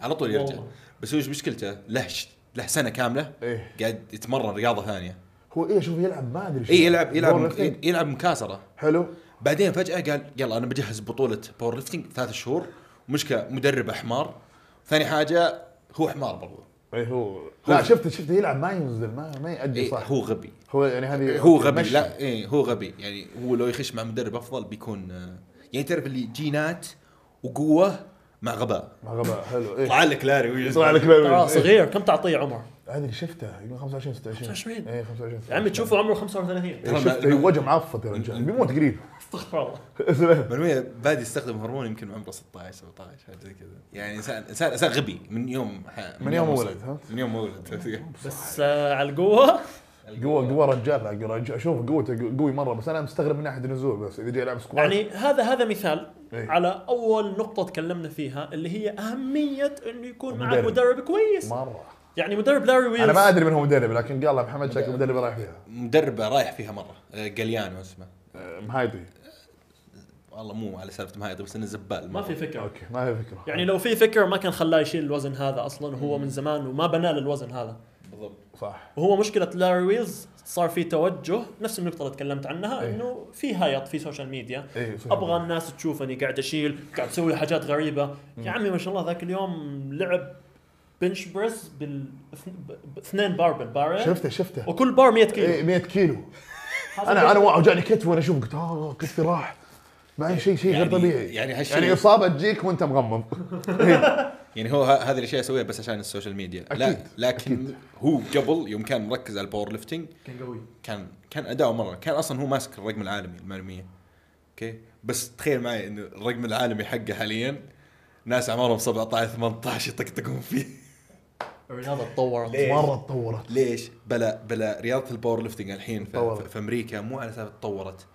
على طول يرجع. بس هو إيش مشكلته؟ له له سنة كاملة إيه قاعد يتمرن رياضة ثانية هو إيه شوف يلعب ما أدري شو اي يلعب يلعب. يلعب مكاسرة حلو بعدين فجأة قال يلا أنا بجهز بطولة powerlifting ثلاث شهور ومشكله مدرب حمار ثاني حاجة هو حمار برضو. إيه هو. لا شفت شفت يلعب ما ينزل ما ما يأدي إيه صح. هو غبي. هو يعني هذه هو غبي مشي. لا إيه هو غبي. يعني هو لو يخش مع مدرب أفضل بيكون آه، يعني تعرف اللي جينات وقوة مع غباء. ما غباء حلو إيه طلع لك لاري طلع لك ترى baby. صغير كم تعطيه عمر؟ هذه اللي شفته يقول 25 26 25. إيه 25 يا عمي تشوفه عمره 35 إيه، شفت ما- وجه معفط يا رجال. بيموت قريب استغفر الله. بالمية بادي يستخدم هرمون يمكن عمره 16 17 حاجة زي كذا. يعني إنسان إنسان إنسان غبي من يوم من يوم. ولد، ها؟ من يوم ولد بس آه على القوة. قوة قوة رجال رجال. أشوف قوته قوي مرة بس أنا مستغرب من ناحية النزول بس إذا جاي يلعب squat يعني هذا هذا مثال إيه. على أول نقطة تكلمنا فيها اللي هي أهمية إنه يكون معك مدرب. مدرب كويس. مرة. يعني مدرب لاري ويلز. أنا ما أدري من هو مدرب لكن قال محمد شكل مدرب. رايح فيها. مدرب رايح فيها مرة. آه، قليان اسمه. آه، مهايطي والله مو على سالفة مهايط بس إنه زبال ما في فكرة. okay ما هي فكرة. يعني لو في فكرة ما كان خلاه يشيل الوزن هذا أصلا وهو من زمان وما بنى للوزن هذا. بالضبط. صح. وهو مشكلة لاري ويلز صار في توجه نفس النقطة اللي تكلمت عنها إيه. إنه في هياط في social media صح. أبغى الناس تشوفني قاعد أشيل قاعد أسوي حاجات غريبة. يا عمي ما شاء الله ذاك اليوم لعب bench press بال ب- اثنين بار بالبار شفته شفته. وكل بار 100 كيلو. إيه 100 كيلو. أنا أنا وجعني كتفي وأنا أشوف قلت آه كتفي راح. معي شيء شيء غير يعني- طبيعي. يعني هالشيء- يعني إصابة تجيك وأنت مغمض. إيه. يعني هو هذه الأشياء يسويها بس عشان ال social media. لا أكيد. لكن أكيد. هو قبل يوم كان مركز على ال powerlifting كان قوي. كان كان اداؤه مرة. كان أصلا هو ماسك الرقم العالمي المعلومية. أوكي؟ بس تخيل معي إنه الرقم العالمي حقه حاليا ناس اعمارهم 17 18 يطقطقون فيه. الرياضه تطورت؟ مرة تطورت. ليش؟ بلا بلا رياضة ال powerlifting الحين في. في, أمريكا مو على أساس تطورت.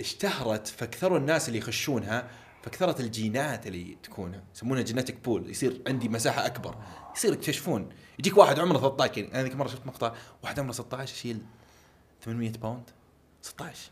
اشتهرت فكثروا الناس اللي يخشونها فكثرت الجينات اللي تكونها. يسمونها genetic pool يصير عندي مساحة أكبر. يصير يكتشفون. يجيك واحد عمره 13 يعني أنا ذيك مرة شفت مقطع واحد عمره 16 يشيل 800 pound 16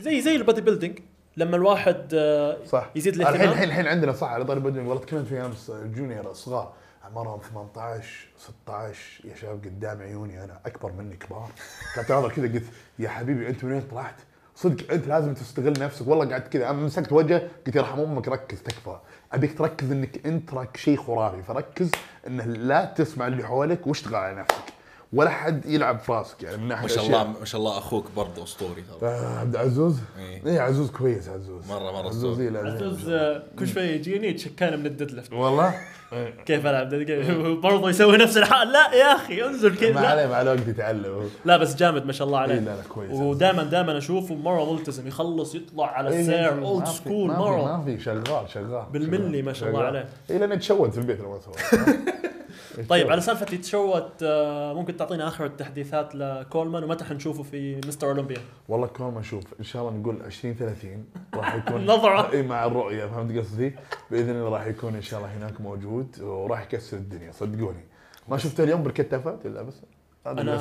زي زي ال bodybuilding لما الواحد آه، صح. يزيد الحين الاهتمام. الحين الحين عندنا صح على طاري بدني والله تكلمت في أمس junior صغار. أعمارهم 18 16 يا شباب قدام عيوني أنا أكبر مني كبار. قعدت اناظر كذا قلت يا حبيبي أنت من وين طلعت؟ صدق أنت لازم تستغل نفسك. والله قعدت كذا مسكت وجهه قلت يرحم أمك ركز تكفى. أبيك تركز إنك أنت راك شيء خرافي فركز إنه لا تسمع اللي حولك واشتغل على نفسك. ولا حد يلعب في راسك يعني من ناحية ما شاء. الله ما شاء الله أخوك برضه أسطوري ترى آه، عبد العزوز؟ إيه. إيه عزوز كويس عزوز مرة- مرة عزوز. إيه،. عزوز آه، كل شوي يجيني يتشكانا من ال deadlift والله كيف ألعب؟ برضه يسوي نفس الحال لا يا أخي انزل كذا ما. عليه مع الوقت يتعلم. لا بس جامد ما شاء الله عليه إيه، لا، لا، كويس. ودائما دائما اشوفه مره ملتزم يخلص يطلع على إيه، السير old school ما في- مرة ما في شغال شغال بالملي. ما شاء الله. عليه. اي لأنه تشود في البيت لو طيب على سالفة يتشوت آه، ممكن تعطينا آخر التحديثات لكولمان ومتى حنشوفه في مستر اولمبيا والله كون ما نشوف إن شاء الله نقول 20 30 راح يكون نظرة. إي مع الرؤية فهمت قصدي؟ بإذن الله راح يكون إن شاء الله هناك موجود وراح يكسر الدنيا صدقوني. ما شفته اليوم بالكتافات الا بس. أنا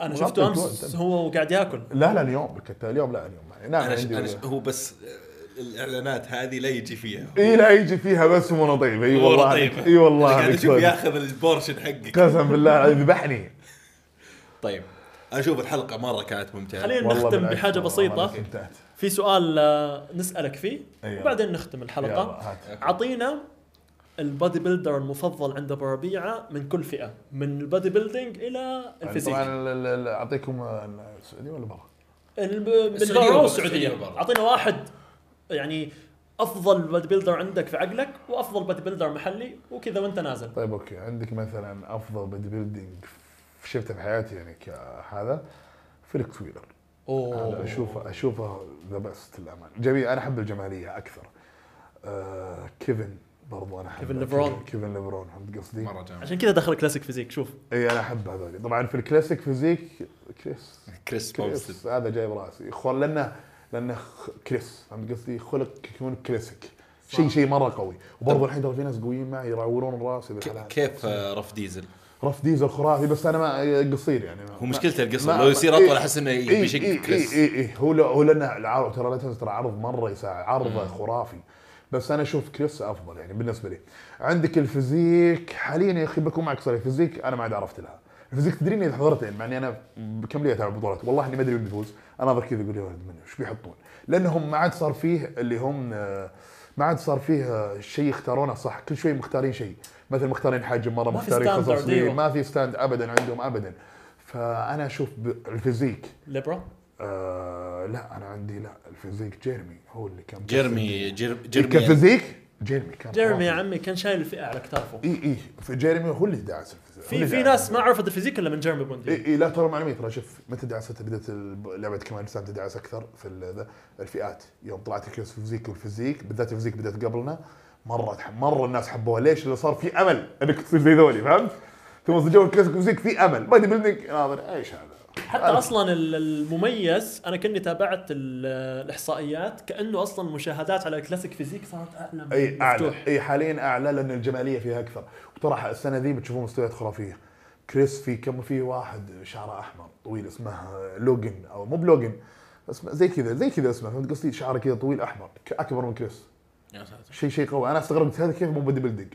مغطي شفته. أمس هو قاعد ياكل. لا لا اليوم بالكتافات اليوم لا اليوم نعم أنا, هو بس الإعلانات هذه لا يجي فيها إي لا يجي فيها بس مو طيب إي هو والله. إي والله قاعد أشوف. ياخذ ال portion حقك قسم بالله ذبحني طيب أشوف الحلقة مرة كانت ممتعة خلينا نختم بحاجة بسيطة. في سؤال آه، نسألك فيه أيوة. وبعدين نختم الحلقة. اعطينا ال bodybuilder المفضل عند أبو ربيعة من كل فئة من ال bodybuilding إلى ال physique طبعا ال- ال- ال- أعطيكم السعودية ولا برا؟ بالبرا وبرا، والسعودية. أعطينا واحد يعني أفضل bodybuilder عندك في عقلك وأفضل bodybuilder محلي وكذا وأنت نازل. طيب أوكي. عندك مثلا أفضل bodybuilding شفته في حياتي يعني كهذا؟ فليكس ويلر هذا اشوفه أشوفه the best للأمانة. جميل. أنا أحب الجمالية أكثر. آه كيفن برضو أنا احب كيفن ليفرون. كيفن ليبرون فهمت قصدي؟ مرة جامد عشان كذا دخل classic physique شوف. إي أنا أحب هذول طبعا في ال classic physique كريس كريس بومستد كريس هذا جاي براسي لأنه لأنه خ- كريس فهمت قصدي؟ خلق يكون كلاسيك. شيء شيء مرة قوي. وبرضه الحين ترى في ناس قويين معي يراورون راسي كيف آه، رف ديزل؟ رف ديزل خرافي بس أنا ما قصير يعني. هو مشكلته القصر ما- لو يصير ما- أطول إيه، أحس إنه اي يبي شق اي كريس. اي اي هو لو هو لأنه العرض ترى لا تنسى ترى عرض مرة يساعد عرضه خرافي. بس أنا أشوف كريس أفضل يعني بالنسبة لي. عندك ال physique حاليا يا أخي بكون معك صريح ال physique أنا ما عاد عرفت لها. ال physique تدريني اذا حضرت يعني مع إني أنا بكم لي اتابع بطولات؟ والله إني ما أدري مين بيفوز. اناظر كذا أقول يا ولد منه إيش بيحطون. لأنهم ما عاد صار فيه اللي هم آه، ما عاد صار فيه آه، شيء يختارونه صح كل شوي مختارين شيء. مثلا مختارين حجم مرة مختارين أيوة. ما في standard ابدا عندهم ابدا. فأنا أشوف ال physique ليبرا آه لا أنا عندي لا ال physique جيرمي هو اللي كان جيرمي جير- جيرمي. ك physique جيرمي كان جيرمي يا. عمي كان شايل الفئة على كتافه إي إي في جيرمي هو اللي داعس ال physique هو في في. ناس ما عرفت ال physique إلا من جيرمي بوينديا إي إي لا ترى معلوميه ترى شوف متى دعست بدأت لعبة كمال الاجسام تدعس أكثر في الفئات يوم طلعت ال classic physique وال physique بالذات ال physique بدأت قبلنا مرة مرة الناس حبوها ليش؟ لأنه صار في أمل إنك تصير زي ذولي فهمت؟ ثم جو ال classic physique في أمل bodybuilding ناظر إيش هذا؟ حتى أصلا ال- المميز أنا كني تابعت ال- الإحصائيات كأنه أصلا المشاهدات على ال classic physique صارت أعلى من أي أعلى. مفتوح. أي حاليا أعلى لأن الجمالية فيها أكثر. وترى السنة ذي بتشوفون مستويات خرافية. كريس في كم؟ في واحد شعره أحمر طويل اسمه لوجن أو مو بلوجن اسمه زي كذا زي كذا اسمه فهمت قصدي؟ شعره كذا طويل أحمر أكبر من كريس. يا ساتر. شيء شيء قوي. أنا استغربت هذا كيف مو bodybuilding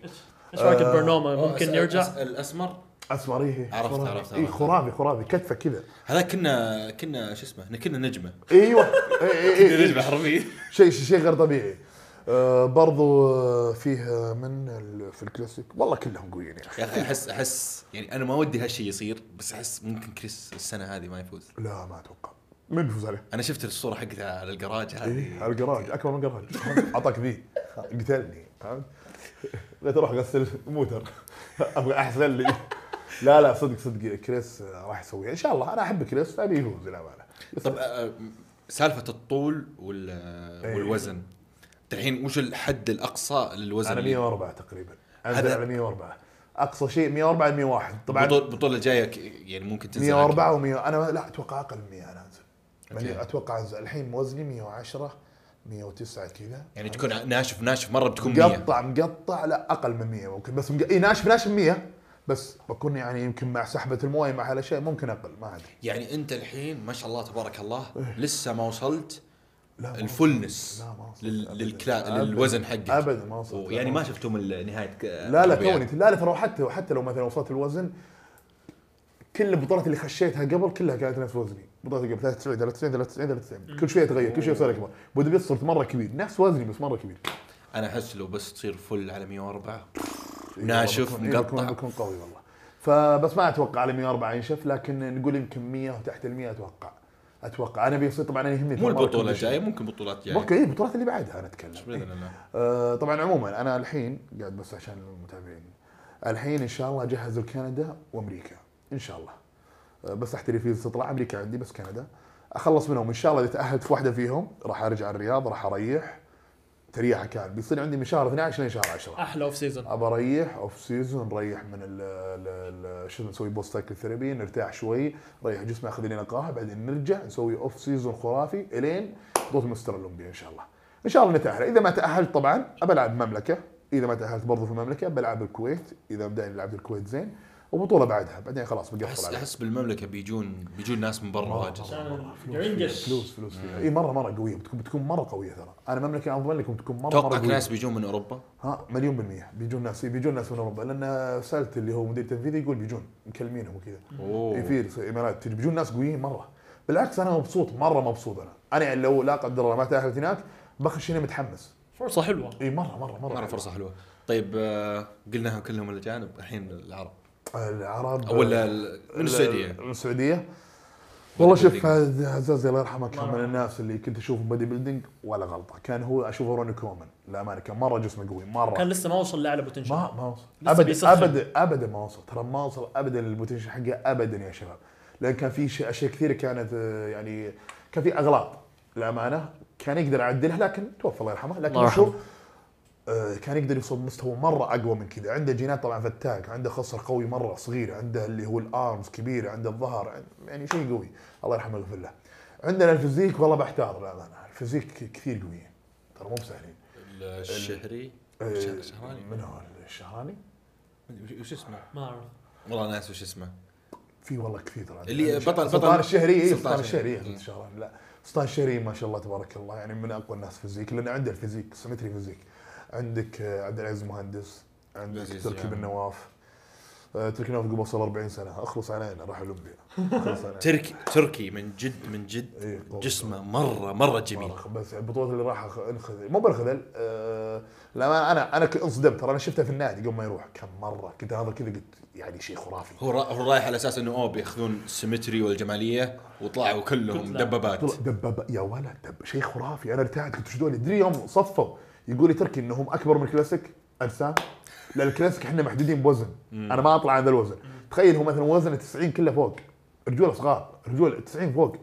إيش رأيك آه، ممكن يرجع الأسمر؟ اسمر إيه عرفت-. عرفت- إي. خرافي خرافي كتفة كذا. هذا كنا كنا شو اسمه كنا نجمة. إيوه. كنا إي- نجمة حرفيا. شيء شيء غير طبيعي. آه برضو آه، فيه من في الكلاسيك. والله كلهم قويين يا أخي. يا أخي أحس أحس يعني أنا ما ودي هالشيء يصير بس أحس ممكن كريس السنة هذه ما يفوز. لا ما أتوقع. من بيفوز عليه؟ أنا شفت الصورة حقتها على الجراج هذه. على الجراج أكبر من الجراج أعطاك ذي. قتلني فهمت؟ بغيت أروح اغسل موتر. أبغى احسن لي. لا لا صدق صدق. كريس راح يسويها. إن شاء الله. أنا أحب كريس ابي يفوز للأمانة. طب آه، سالفة الطول وال إيه. والوزن. الحين وش الحد الأقصى للوزن؟ أنا اللي- 104 تقريبا. أنزل على 104 أقصى شيء 104 ل 101 طبعا جاية ك- يعني ممكن تنزل 104 و100 أنا لا أتوقع أقل من 100 أنا أنزل. أوكي. يعني أتوقع أنزل. الحين وزني 110 109 كذا. يعني تكون ناشف ناشف مرة بتكون 100 مقطع مقطع لا أقل من 100 ممكن. بس مق... اي ناشف ناشف 100 بس بكون يعني يمكن مع سحبة المويه مع هالأشياء ممكن أقل ما أدري. يعني أنت الحين ما شاء الله تبارك الله لسه ما وصلت لا لل... أبداً. للكلا... للوزن حقك. ابدا ما وصلت. يعني ما نهاية ك- لا لا. توني. لا لا ترى حتى حتى لو مثلا وصلت الوزن كل البطولات اللي خشيتها قبل كلها كانت نفس وزني. بطولات قبل 93 93 93 93 كل شوية تغير كل شوية صار أكبر. body صرت مرة كبير. نفس وزني بس مرة كبير. أنا أحس لو بس تصير full على 104 إيه ناشف إيه مقطع. بكون قوي والله. فبس ما أتوقع على 104 ينشف لكن نقول يمكن 100 وتحت ال 100 أتوقع. أتوقع. أنا بيصير طبعا أنا يهمني مو شيء. الجاية ممكن بطولات جاية. أوكي البطولات اللي بعدها أنا أتكلم. باذن إيه. الله آه، طبعا عموما أنا الحين قاعد بس عشان المتابعين. الحين إن شاء الله اجهز لكندا وأمريكا إن شاء الله. آه، بس احتري فيزا تطلع أمريكا عندي بس كندا. أخلص منهم. إن شاء الله إذا تأهلت في واحدة فيهم راح أرجع الرياض راح أريح. تريحه كان. بيصير عندي من شهر 12 لين شهر 10 أحلى off season أبى أريح off season نريح من ال ال- شو نسوي post cycle therapy نرتاح شوي نريح جسمي أخذ لي نقاهة بعدين نرجع نسوي off season خرافي إلين بطولة مستر الاولمبيا إن شاء الله. إن شاء الله نتأهل. إذا ما تأهلت طبعا أبى ألعب مملكة. إذا ما تأهلت برضو في المملكة بلعب الكويت. إذا بدأنا لعبت الكويت زين. وبطولة بعدها بعدين خلاص بقفل احس عليها. أحس بالمملكة بيجون بيجون ناس من برا مرة- واجد. مرة فلوس فلوس فلوس فيها. إي مره مرة قوية. بتكون بتكون مرة قوية ترى. أنا مملكة اضمن لكم بتكون مره مرة قوية. ناس بيجون من أوروبا؟ ها مليون بالمية. بيجون ناس بيجون ناس من أوروبا. لأن سألت اللي هو مدير تنفيذي يقول بيجون مكلمينهم وكذا. أوه. إيه في امارات تجي. بيجون ناس قويين مرة. بالعكس أنا مبسوط مرة مبسوط أنا. أنا يعني لو لا قدر الله ما تأهلت هناك بخش هنا متحمس. فرصة حلوة. إي مره مره مرة مرة فرصة حلوة. طيب آه، قلناها كلهم الاجانب الحين العرب. العرب أو ولا من السعودية. من السعودية. والله شوف عزازي الله يرحمه كان من. الناس اللي كنت اشوفه bodybuilding ولا غلطة. كان هو أشوفه روني كولمان للأمانة كان مرة جسمه قوي مرة. كان لسه ما وصل لأعلى potential ما ما وصل. ابدا. ابدا ابدا ما وصل. ترى ما وصل ابدا لل potential حقه ابدا يا شباب. لأن كان في شيء- أشياء كثيرة كانت آه، يعني كان في أغلاط. للأمانة كان يقدر يعدلها لكن توفى الله يرحمه. لكن. شوف كان يقدر يوصل مستوى مرة أقوى من كذا. عنده جينات طبعا فتاك عنده خصر قوي مرة صغير عنده اللي هو ال arms كبير عنده الظهر عن- يعني شيء قوي. الله يرحمه ويغفر له. عندنا ال physique والله بحتار للامانه ال physique كثير قويين ترى مو بسهلين. الشهري؟ آه، شه- شهراني؟ من هو الشهراني؟ وش اسمه؟ ما أعرف. والله ناس وش اسمه. في والله كثير ترى. اللي يعني بطل- سلطان بطل- الشهري اي سلطان سلطان الشهري. لا. سلطان الشهري ما شاء الله تبارك الله. يعني من أقوى الناس physique لأنه عنده ال physique symmetry physique. عندك آه، عبد العزيز مهندس عندك تركي يعني. بن نواف آه، تركي نواف قبل صار 40 سنة. أخلص علينا راح اولمبيا تركي تركي من جد من جد إيه،. جسمه مرة مرة جميل. مرة. بس البطولات اللي راح انخذل مو بالخذل آه لا أنا أنا انصدمت ترى أنا شفته في النادي قبل ما يروح. كم مرة؟ كنت هذا كذا قلت يعني شيء خرافي. هو هو رايح على أساس إنه أوه بيأخذون ال symmetry والجمالية وطلعوا كلهم. دبابات. دبابة يا ولد دب شيء خرافي. أنا ارتعت قلت إيش دول تدري يوم صفوا. يقول لي تركي إنهم أكبر من الكلاسيك؟ اجسام لأن الكلاسيك إحنا محدودين بوزن. أنا ما أطلع عن ذا الوزن. تخيل هو مثلا وزنه 90 كله فوق. رجوله صغار. رجول 90 فوق.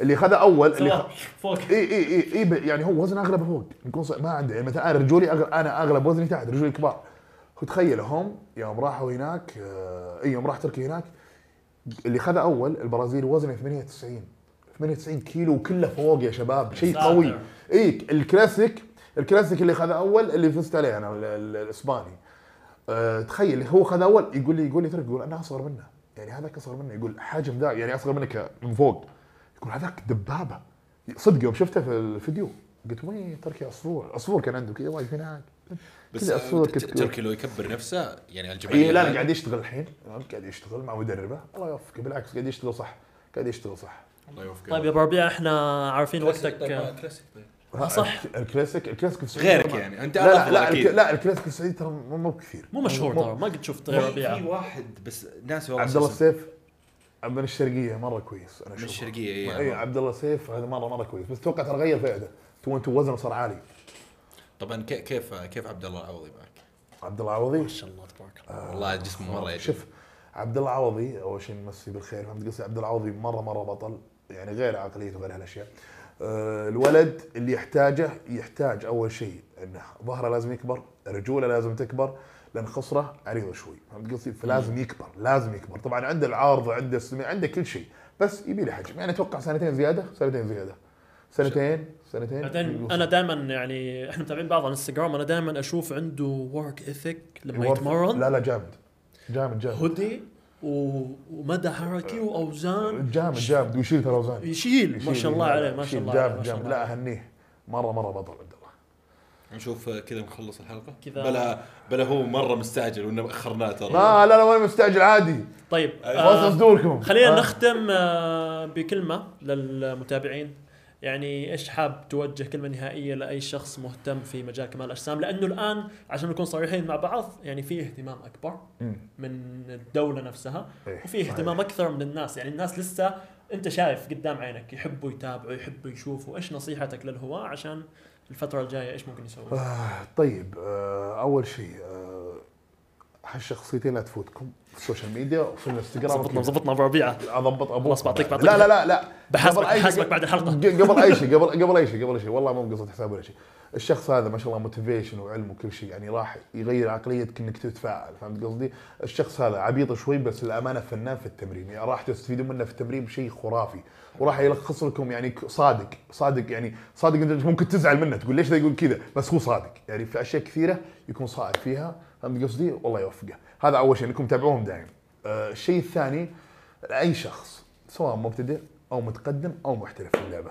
اللي خذ أول اللي خ... فوق. إي إي إي إي يعني هو وزن اغلبه فوق نكون ما عنده يعني مثلا أنا رجولي أغل... أنا اغلب وزني تحت رجولي كبار وتخيل هم يوم راحوا هناك آه، إي يوم راح تركيا هناك اللي خذ أول البرازيلي وزنه 98 98 كيلو وكله فوق يا شباب. شيء. قوي. إي ال classic ال classic اللي خذ أول اللي فزت عليه أنا ال- ال- الإسباني. أه تخيل هو خذ أول يقول لي يقول لي ترى يقول أنا أصغر منه. يعني هذاك أصغر منه. يقول حجم ذا يعني أصغر منك من فوق. يقول هذاك دبابة. صدق يوم شفته في الفيديو قلت وين تركي عصفور عصفور كان عنده كذا واقف هناك. بس عصفور. تركي لو يكبر نفسه يعني الجماليه اي لا لا قاعد يشتغل الحين. قاعد يشتغل مع مدربه. الله يوفقه بالعكس قاعد يشتغل صح قاعد يشتغل صح. الله يوفقه. طيب يا ابو ربيع إحنا عارفين وقتك. طيب، كلاسيك طيب. صح. الك- ال classic ال classic السعودي غيرك يعني أنت لا لا لا, أكيد. لا الكلاسيك السعودي ترى مو مو كثير. مو مشهور ترى ما قد شفت غير في واحد بس ناس عبد الله. السيف من الشرقية مرة كويس أنا من الشرقية اي اي عبد الله السيف هذا مرة مرة كويس. بس أتوقع ترى غير فئته. تو تو وزنه صار عالي. طبعا كي- كيف كيف عبد الله العوضي معك؟ عبد الله عوضي ما شاء الله تبارك الله. والله جسمه مرة شوف عبد الله عوضي أول شيء نمسي بالخير. فهمت قصدي؟ عبد الله عوضي مرة مرة بطل. يعني غير عقليته وغير هالأشياء. آه، الولد اللي يحتاجه يحتاج أول شيء إنه ظهره لازم يكبر رجوله لازم تكبر لأن خصره عريضه شوي. فهمت قصدي؟ فلازم يكبر لازم يكبر. طبعا عنده العارض عنده السمين عنده كل شيء بس يبي له حجم. يعني أتوقع سنتين زيادة سنتين زيادة. سنتين سنتين. بعدين أنا دائما يعني إحنا متابعين بعض على الانستغرام أنا دائما أشوف عنده ورك اثيك لما يتمرن. لا لا جامد. جامد جامد. هودي ومدى حركي واوزان جامد جامد. ويشيل ترى أوزان. يشيل ما شاء الله عليه ما شاء الله عليه جامد جامد. لا. أهنيه. مرة مرة بطل عبد الله. نشوف كذا نخلص الحلقة. كذا. بلا بلا هو مرة مستعجل وإنه أخرناه ترى. ما لا لا ولا مستعجل عادي. طيب خلاص آه صدوركم خلينا آه. نختم آه بكلمة للمتابعين. يعني إيش حاب توجه كلمة نهائية لأي شخص مهتم في مجال كمال الأجسام لأنه الآن عشان نكون صريحين مع بعض يعني في اهتمام أكبر. من الدولة نفسها إيه، وفي. اهتمام أكثر من الناس يعني الناس لسه أنت شايف قدام عينك يحبوا يتابعوا يحبوا يشوفوا إيش نصيحتك للهواة عشان الفترة الجاية إيش ممكن يسووا آه طيب آه أول شيء آه هالشخصيتين لا تفوتكم في ال social media وفي الانستغرام. ضبطنا. ضبطنا أبو ربيعة. أضبط أبوك. خلاص بعطيك- بعطيك- لا لا لا لا. بحاسبك بحاسبك بعد الحلقة. قبل أي شيء قبل قبل أي شيء قبل أي شيء. والله مو بقصه حساب ولا شيء. الشخص هذا ما شاء الله motivation وعلم وكل شيء يعني راح يغير عقليتك إنك تتفاعل فهمت قصدي؟ الشخص هذا عبيط شوي بس الامانه فنان في التمرين يعني راح تستفيدون منه في التمرين بشيء خرافي. وراح يلخص لكم يعني صادق صادق يعني صادق انت ممكن تزعل منه تقول ليش ذا يقول كذا؟ بس هو صادق. يعني في أشياء كثيرة يكون صادق فيها فهمت قصدي؟ والله يوفقه. هذا أول شيء إنكم تتابعوهم دائما آه الشيء الثاني أي شخص سواء مبتدئ أو متقدم أو محترف في اللعبة.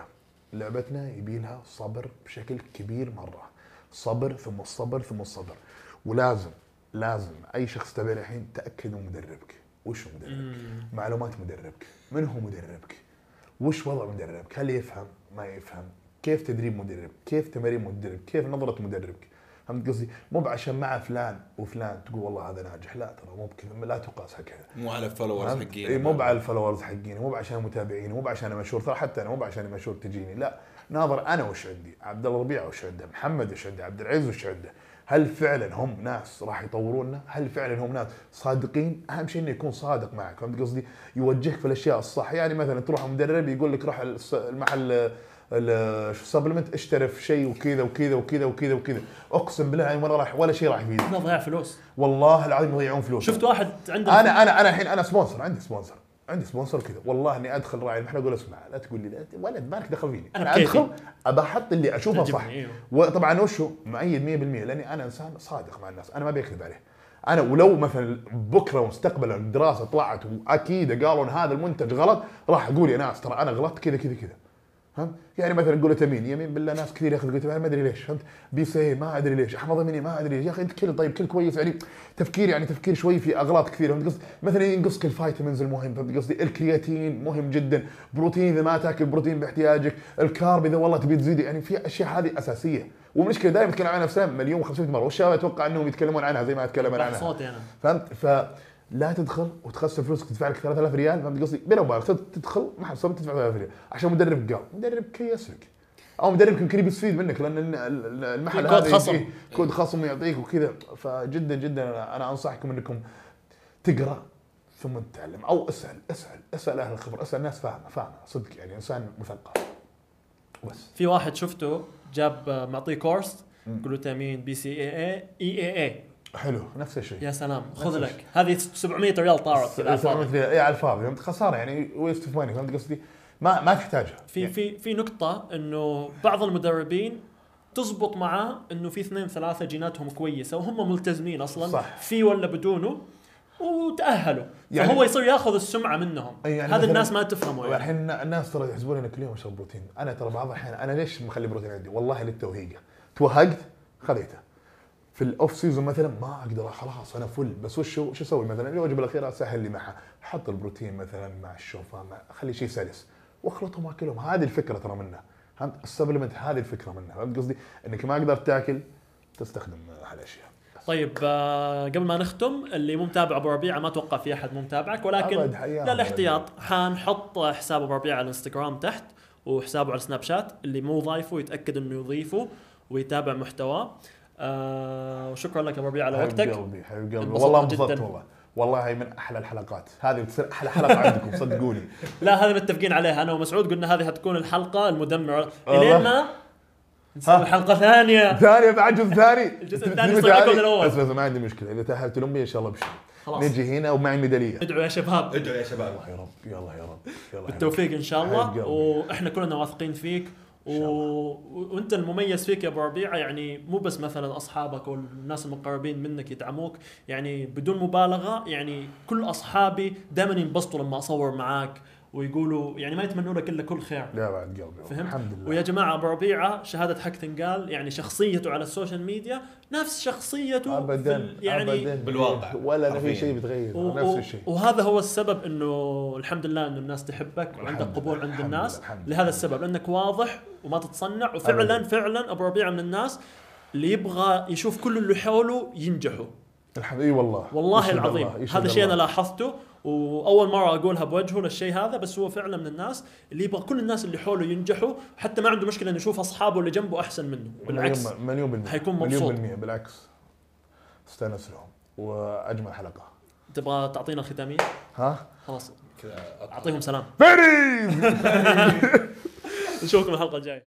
لعبتنا يبي لها صبر بشكل كبير مرة. صبر ثم الصبر ثم الصبر. ولازم لازم أي شخص تابع الحين تأكد من مدربك. وش هو مدربك؟ معلومات مدربك. من هو مدربك؟ وش وضع مدربك؟ هل يفهم؟ ما يفهم. كيف تدريب مدرب؟ كيف تمارين مدرب؟ كيف نظرة مدربك؟ فهمت قصدي مو بعشان مع فلان وفلان تقول والله هذا ناجح. لا ترى مو بكذا لا تقاس هكذا مو على ال followers فهمت؟ حقين إيه مو على ال followers حقيني مو عشان متابعيني مو عشان مشهور. ترى حتى أنا مو عشان مشهور تجيني. لا ناظر أنا وش عندي؟ عبد الله ربيع وش عنده؟ محمد وش عنده؟ عبد العزيز وش عنده؟ هل فعلا هم ناس راح يطورونا؟ هل فعلا هم ناس صادقين؟ أهم شيء إنه يكون صادق معك، فهمت قصدي؟ يوجهك في الأشياء الصح، يعني مثلا تروح مدرب يقول لك روح المحل ال- شو supplement اشتري في شيء وكذا وكذا وكذا وكذا وكذا، أقسم بالله يعني ولا راح ولا شيء راح يفيدك، إحنا ضياع فلوس. والله العظيم يضيعون فلوس. شفت واحد عنده أنا أنا أنا الحين أنا sponsor عندي sponsor عندي sponsor كذا والله إني أدخل راعي المحل أقول اسمع لا تقول لي لا ولد مالك دخل فيني. أنا. أدخل ابى أحط اللي أشوفه صح. تعجبني، أيوه. وطبعا وشو مؤيد 100% لأني أنا إنسان صادق مع الناس. أنا ما بكذب عليه. أنا ولو مثلا بكرة مستقبلا الدراسة طلعت وأكيد قالوا إن هذا المنتج غلط راح أقول يا ناس ترى أنا غلطت كذا كذا كذا. فهمت؟ يعني مثلا جلوتامين يمين بالله ناس كثير ياخذ جلوتامين ما أدري ليش فهمت؟ BC ما أدري ليش أحماض أمينية ما أدري ليش. يا أخي أنت كل طيب كل كويس يعني. تفكير يعني تفكير شوي في أغلاط كثيرة فهمت؟ قصدي؟ مثلا ينقصك ال vitamins المهم فهمت؟ قصدي؟ الكرياتين مهم جدا، بروتين إذا ما تأكل بروتين باحتياجك، ال carb إذا والله تبي تزيد يعني في أشياء هذه أساسية، ومشكله دائما نتكلم عنها نفسنا مليون و500 مرة. والشباب أتوقع إنهم يتكلمون عنها زي ما اتكلم عنها. صوتي أنا. فهمت؟ فلا تدخل وتخسر فلوسك تدفع لك 3000 ريال فهمت قصدي؟ بيني وبينك تدخل ما حد تدفع 3000 ريال. عشان مدرب قال مدرب كويس لك أو مدرب يمكن يستفيد منك لأن ال- ال- المحل في كود هذا خصم. يجيه كود خصم يعطيك وكذا. فجدا جدا أنا أنصحكم إنكم تقرأ ثم تتعلم. أو اسأل اسأل اسأل أهل الخبره اسأل ناس فاهمة فاهمة صدق يعني إنسان مثقف. بس. في واحد شفته جاب معطيه كورس glutamine BCAA اي اي اي حلو نفس الشيء. يا سلام خذ لك. هذه 700 ريال طارت كذا على الفاضي. اي على الفاضي. فهمت خسارة يعني waste of money فهمت قصدي؟ ما ما تحتاجها. في في في نقطة إنه بعض المدربين تزبط معاه إنه في اثنين ثلاثة جيناتهم كويسة وهم ملتزمين أصلا صح. في ولا بدونه وتأهلوا. يعني- فهو يصير ياخذ السمعة منهم. يعني هذا الناس ما تفهمه يعني. الحين الناس ترى يحسبون ان كل يوم اشرب بروتين، أنا ترى بعض الأحيان أنا ليش مخلي بروتين عندي؟ والله للتوهيقه، توهقت خذيته. في ال off season مثلا ما أقدر خلاص أنا full بس وش وش أسوي مثلا؟ الوجبه الاخيره أسهل لي معها، أحط البروتين مثلا مع الشوفان مع أخلي شيء سلس. واخلطهم واكلهم، هذه الفكرة ترى منه، فهمت؟ السبلمنت هذه الفكرة منه، فهمت قصدي؟ إنك ما قدرت تاكل تستخدم هالاشياء. طيب آه، قبل ما نختم اللي مو متابع أبو ربيعة ما أتوقع في أحد مو متابعك ولكن للاحتياط حنحط حساب أبو ربيعة على الإنستغرام تحت وحسابه على سناب شات اللي مو ضايفه يتأكد إنه يضيفه ويتابع محتواه. آه وشكرا لك ابو ربيعه على حبيب وقتك. قلبي حبيب قلبي. والله انبسطت. والله. والله هي من أحلى الحلقات. هذه بتصير أحلى حلقة عندكم صدقوني. لا هذا متفقين عليها. أنا ومسعود قلنا هذه حتكون الحلقة المدمرة. إلين ما نسوي حلقة ثانية. ثانية بعد جزء ثاني. الجزء الثاني من الأول. بس بس ما عندي مشكلة. إذا تأهلت الامي إن شاء الله بشر خلاص. نجي هنا ومعي ميداليه ادعوا يا شباب. ادعوا يا شباب. يا رب يلا يا رب يلا بالتوفيق إن شاء حبيب الله. وإحنا كلنا واثقين فيك. و... وأنت المميز فيك يا أبو ربيعة يعني مو بس مثلا أصحابك والناس المقربين منك يدعموك يعني بدون مبالغة يعني كل أصحابي دائما ينبسطوا لما أصور معاك. ويقولوا يعني ما يتمنوا لك إلا كل خير لا بعد قلبي والله. فهمت؟ الحمد لله ويا جماعة أبو ربيعة شهادة حق تنقال يعني شخصيته على السوشيال ميديا نفس شخصيته ابدا يعني ابدا بالواقع. ولا في. شيء بيتغير و- نفس الشيء وهذا هو السبب إنه الحمد لله إنه الناس تحبك وعندك قبول عند الحمد الناس لهذا. السبب لأنك واضح وما تتصنع وفعلا أبداً. فعلا أبو ربيعة من الناس اللي يبغى يشوف كل اللي حوله ينجحوا الحمد إي والله والله العظيم هذا شيء أنا. لاحظته وأول مرة أقولها بوجهه للشيء هذا بس هو فعلا من الناس اللي يبغى كل الناس اللي حوله ينجحوا حتى ما عنده مشكلة إنه يشوف أصحابه اللي جنبه أحسن منه. بالعكس. مليون مليون بالمية. حيكون مليون مبسوط. بالمية. بالعكس. استأنس لهم. وأجمل حلقة. تبغى تعطينا الختاميه ها؟ خلاص. كذا أعطيهم سلام. نشوفكم الحلقة الجاية.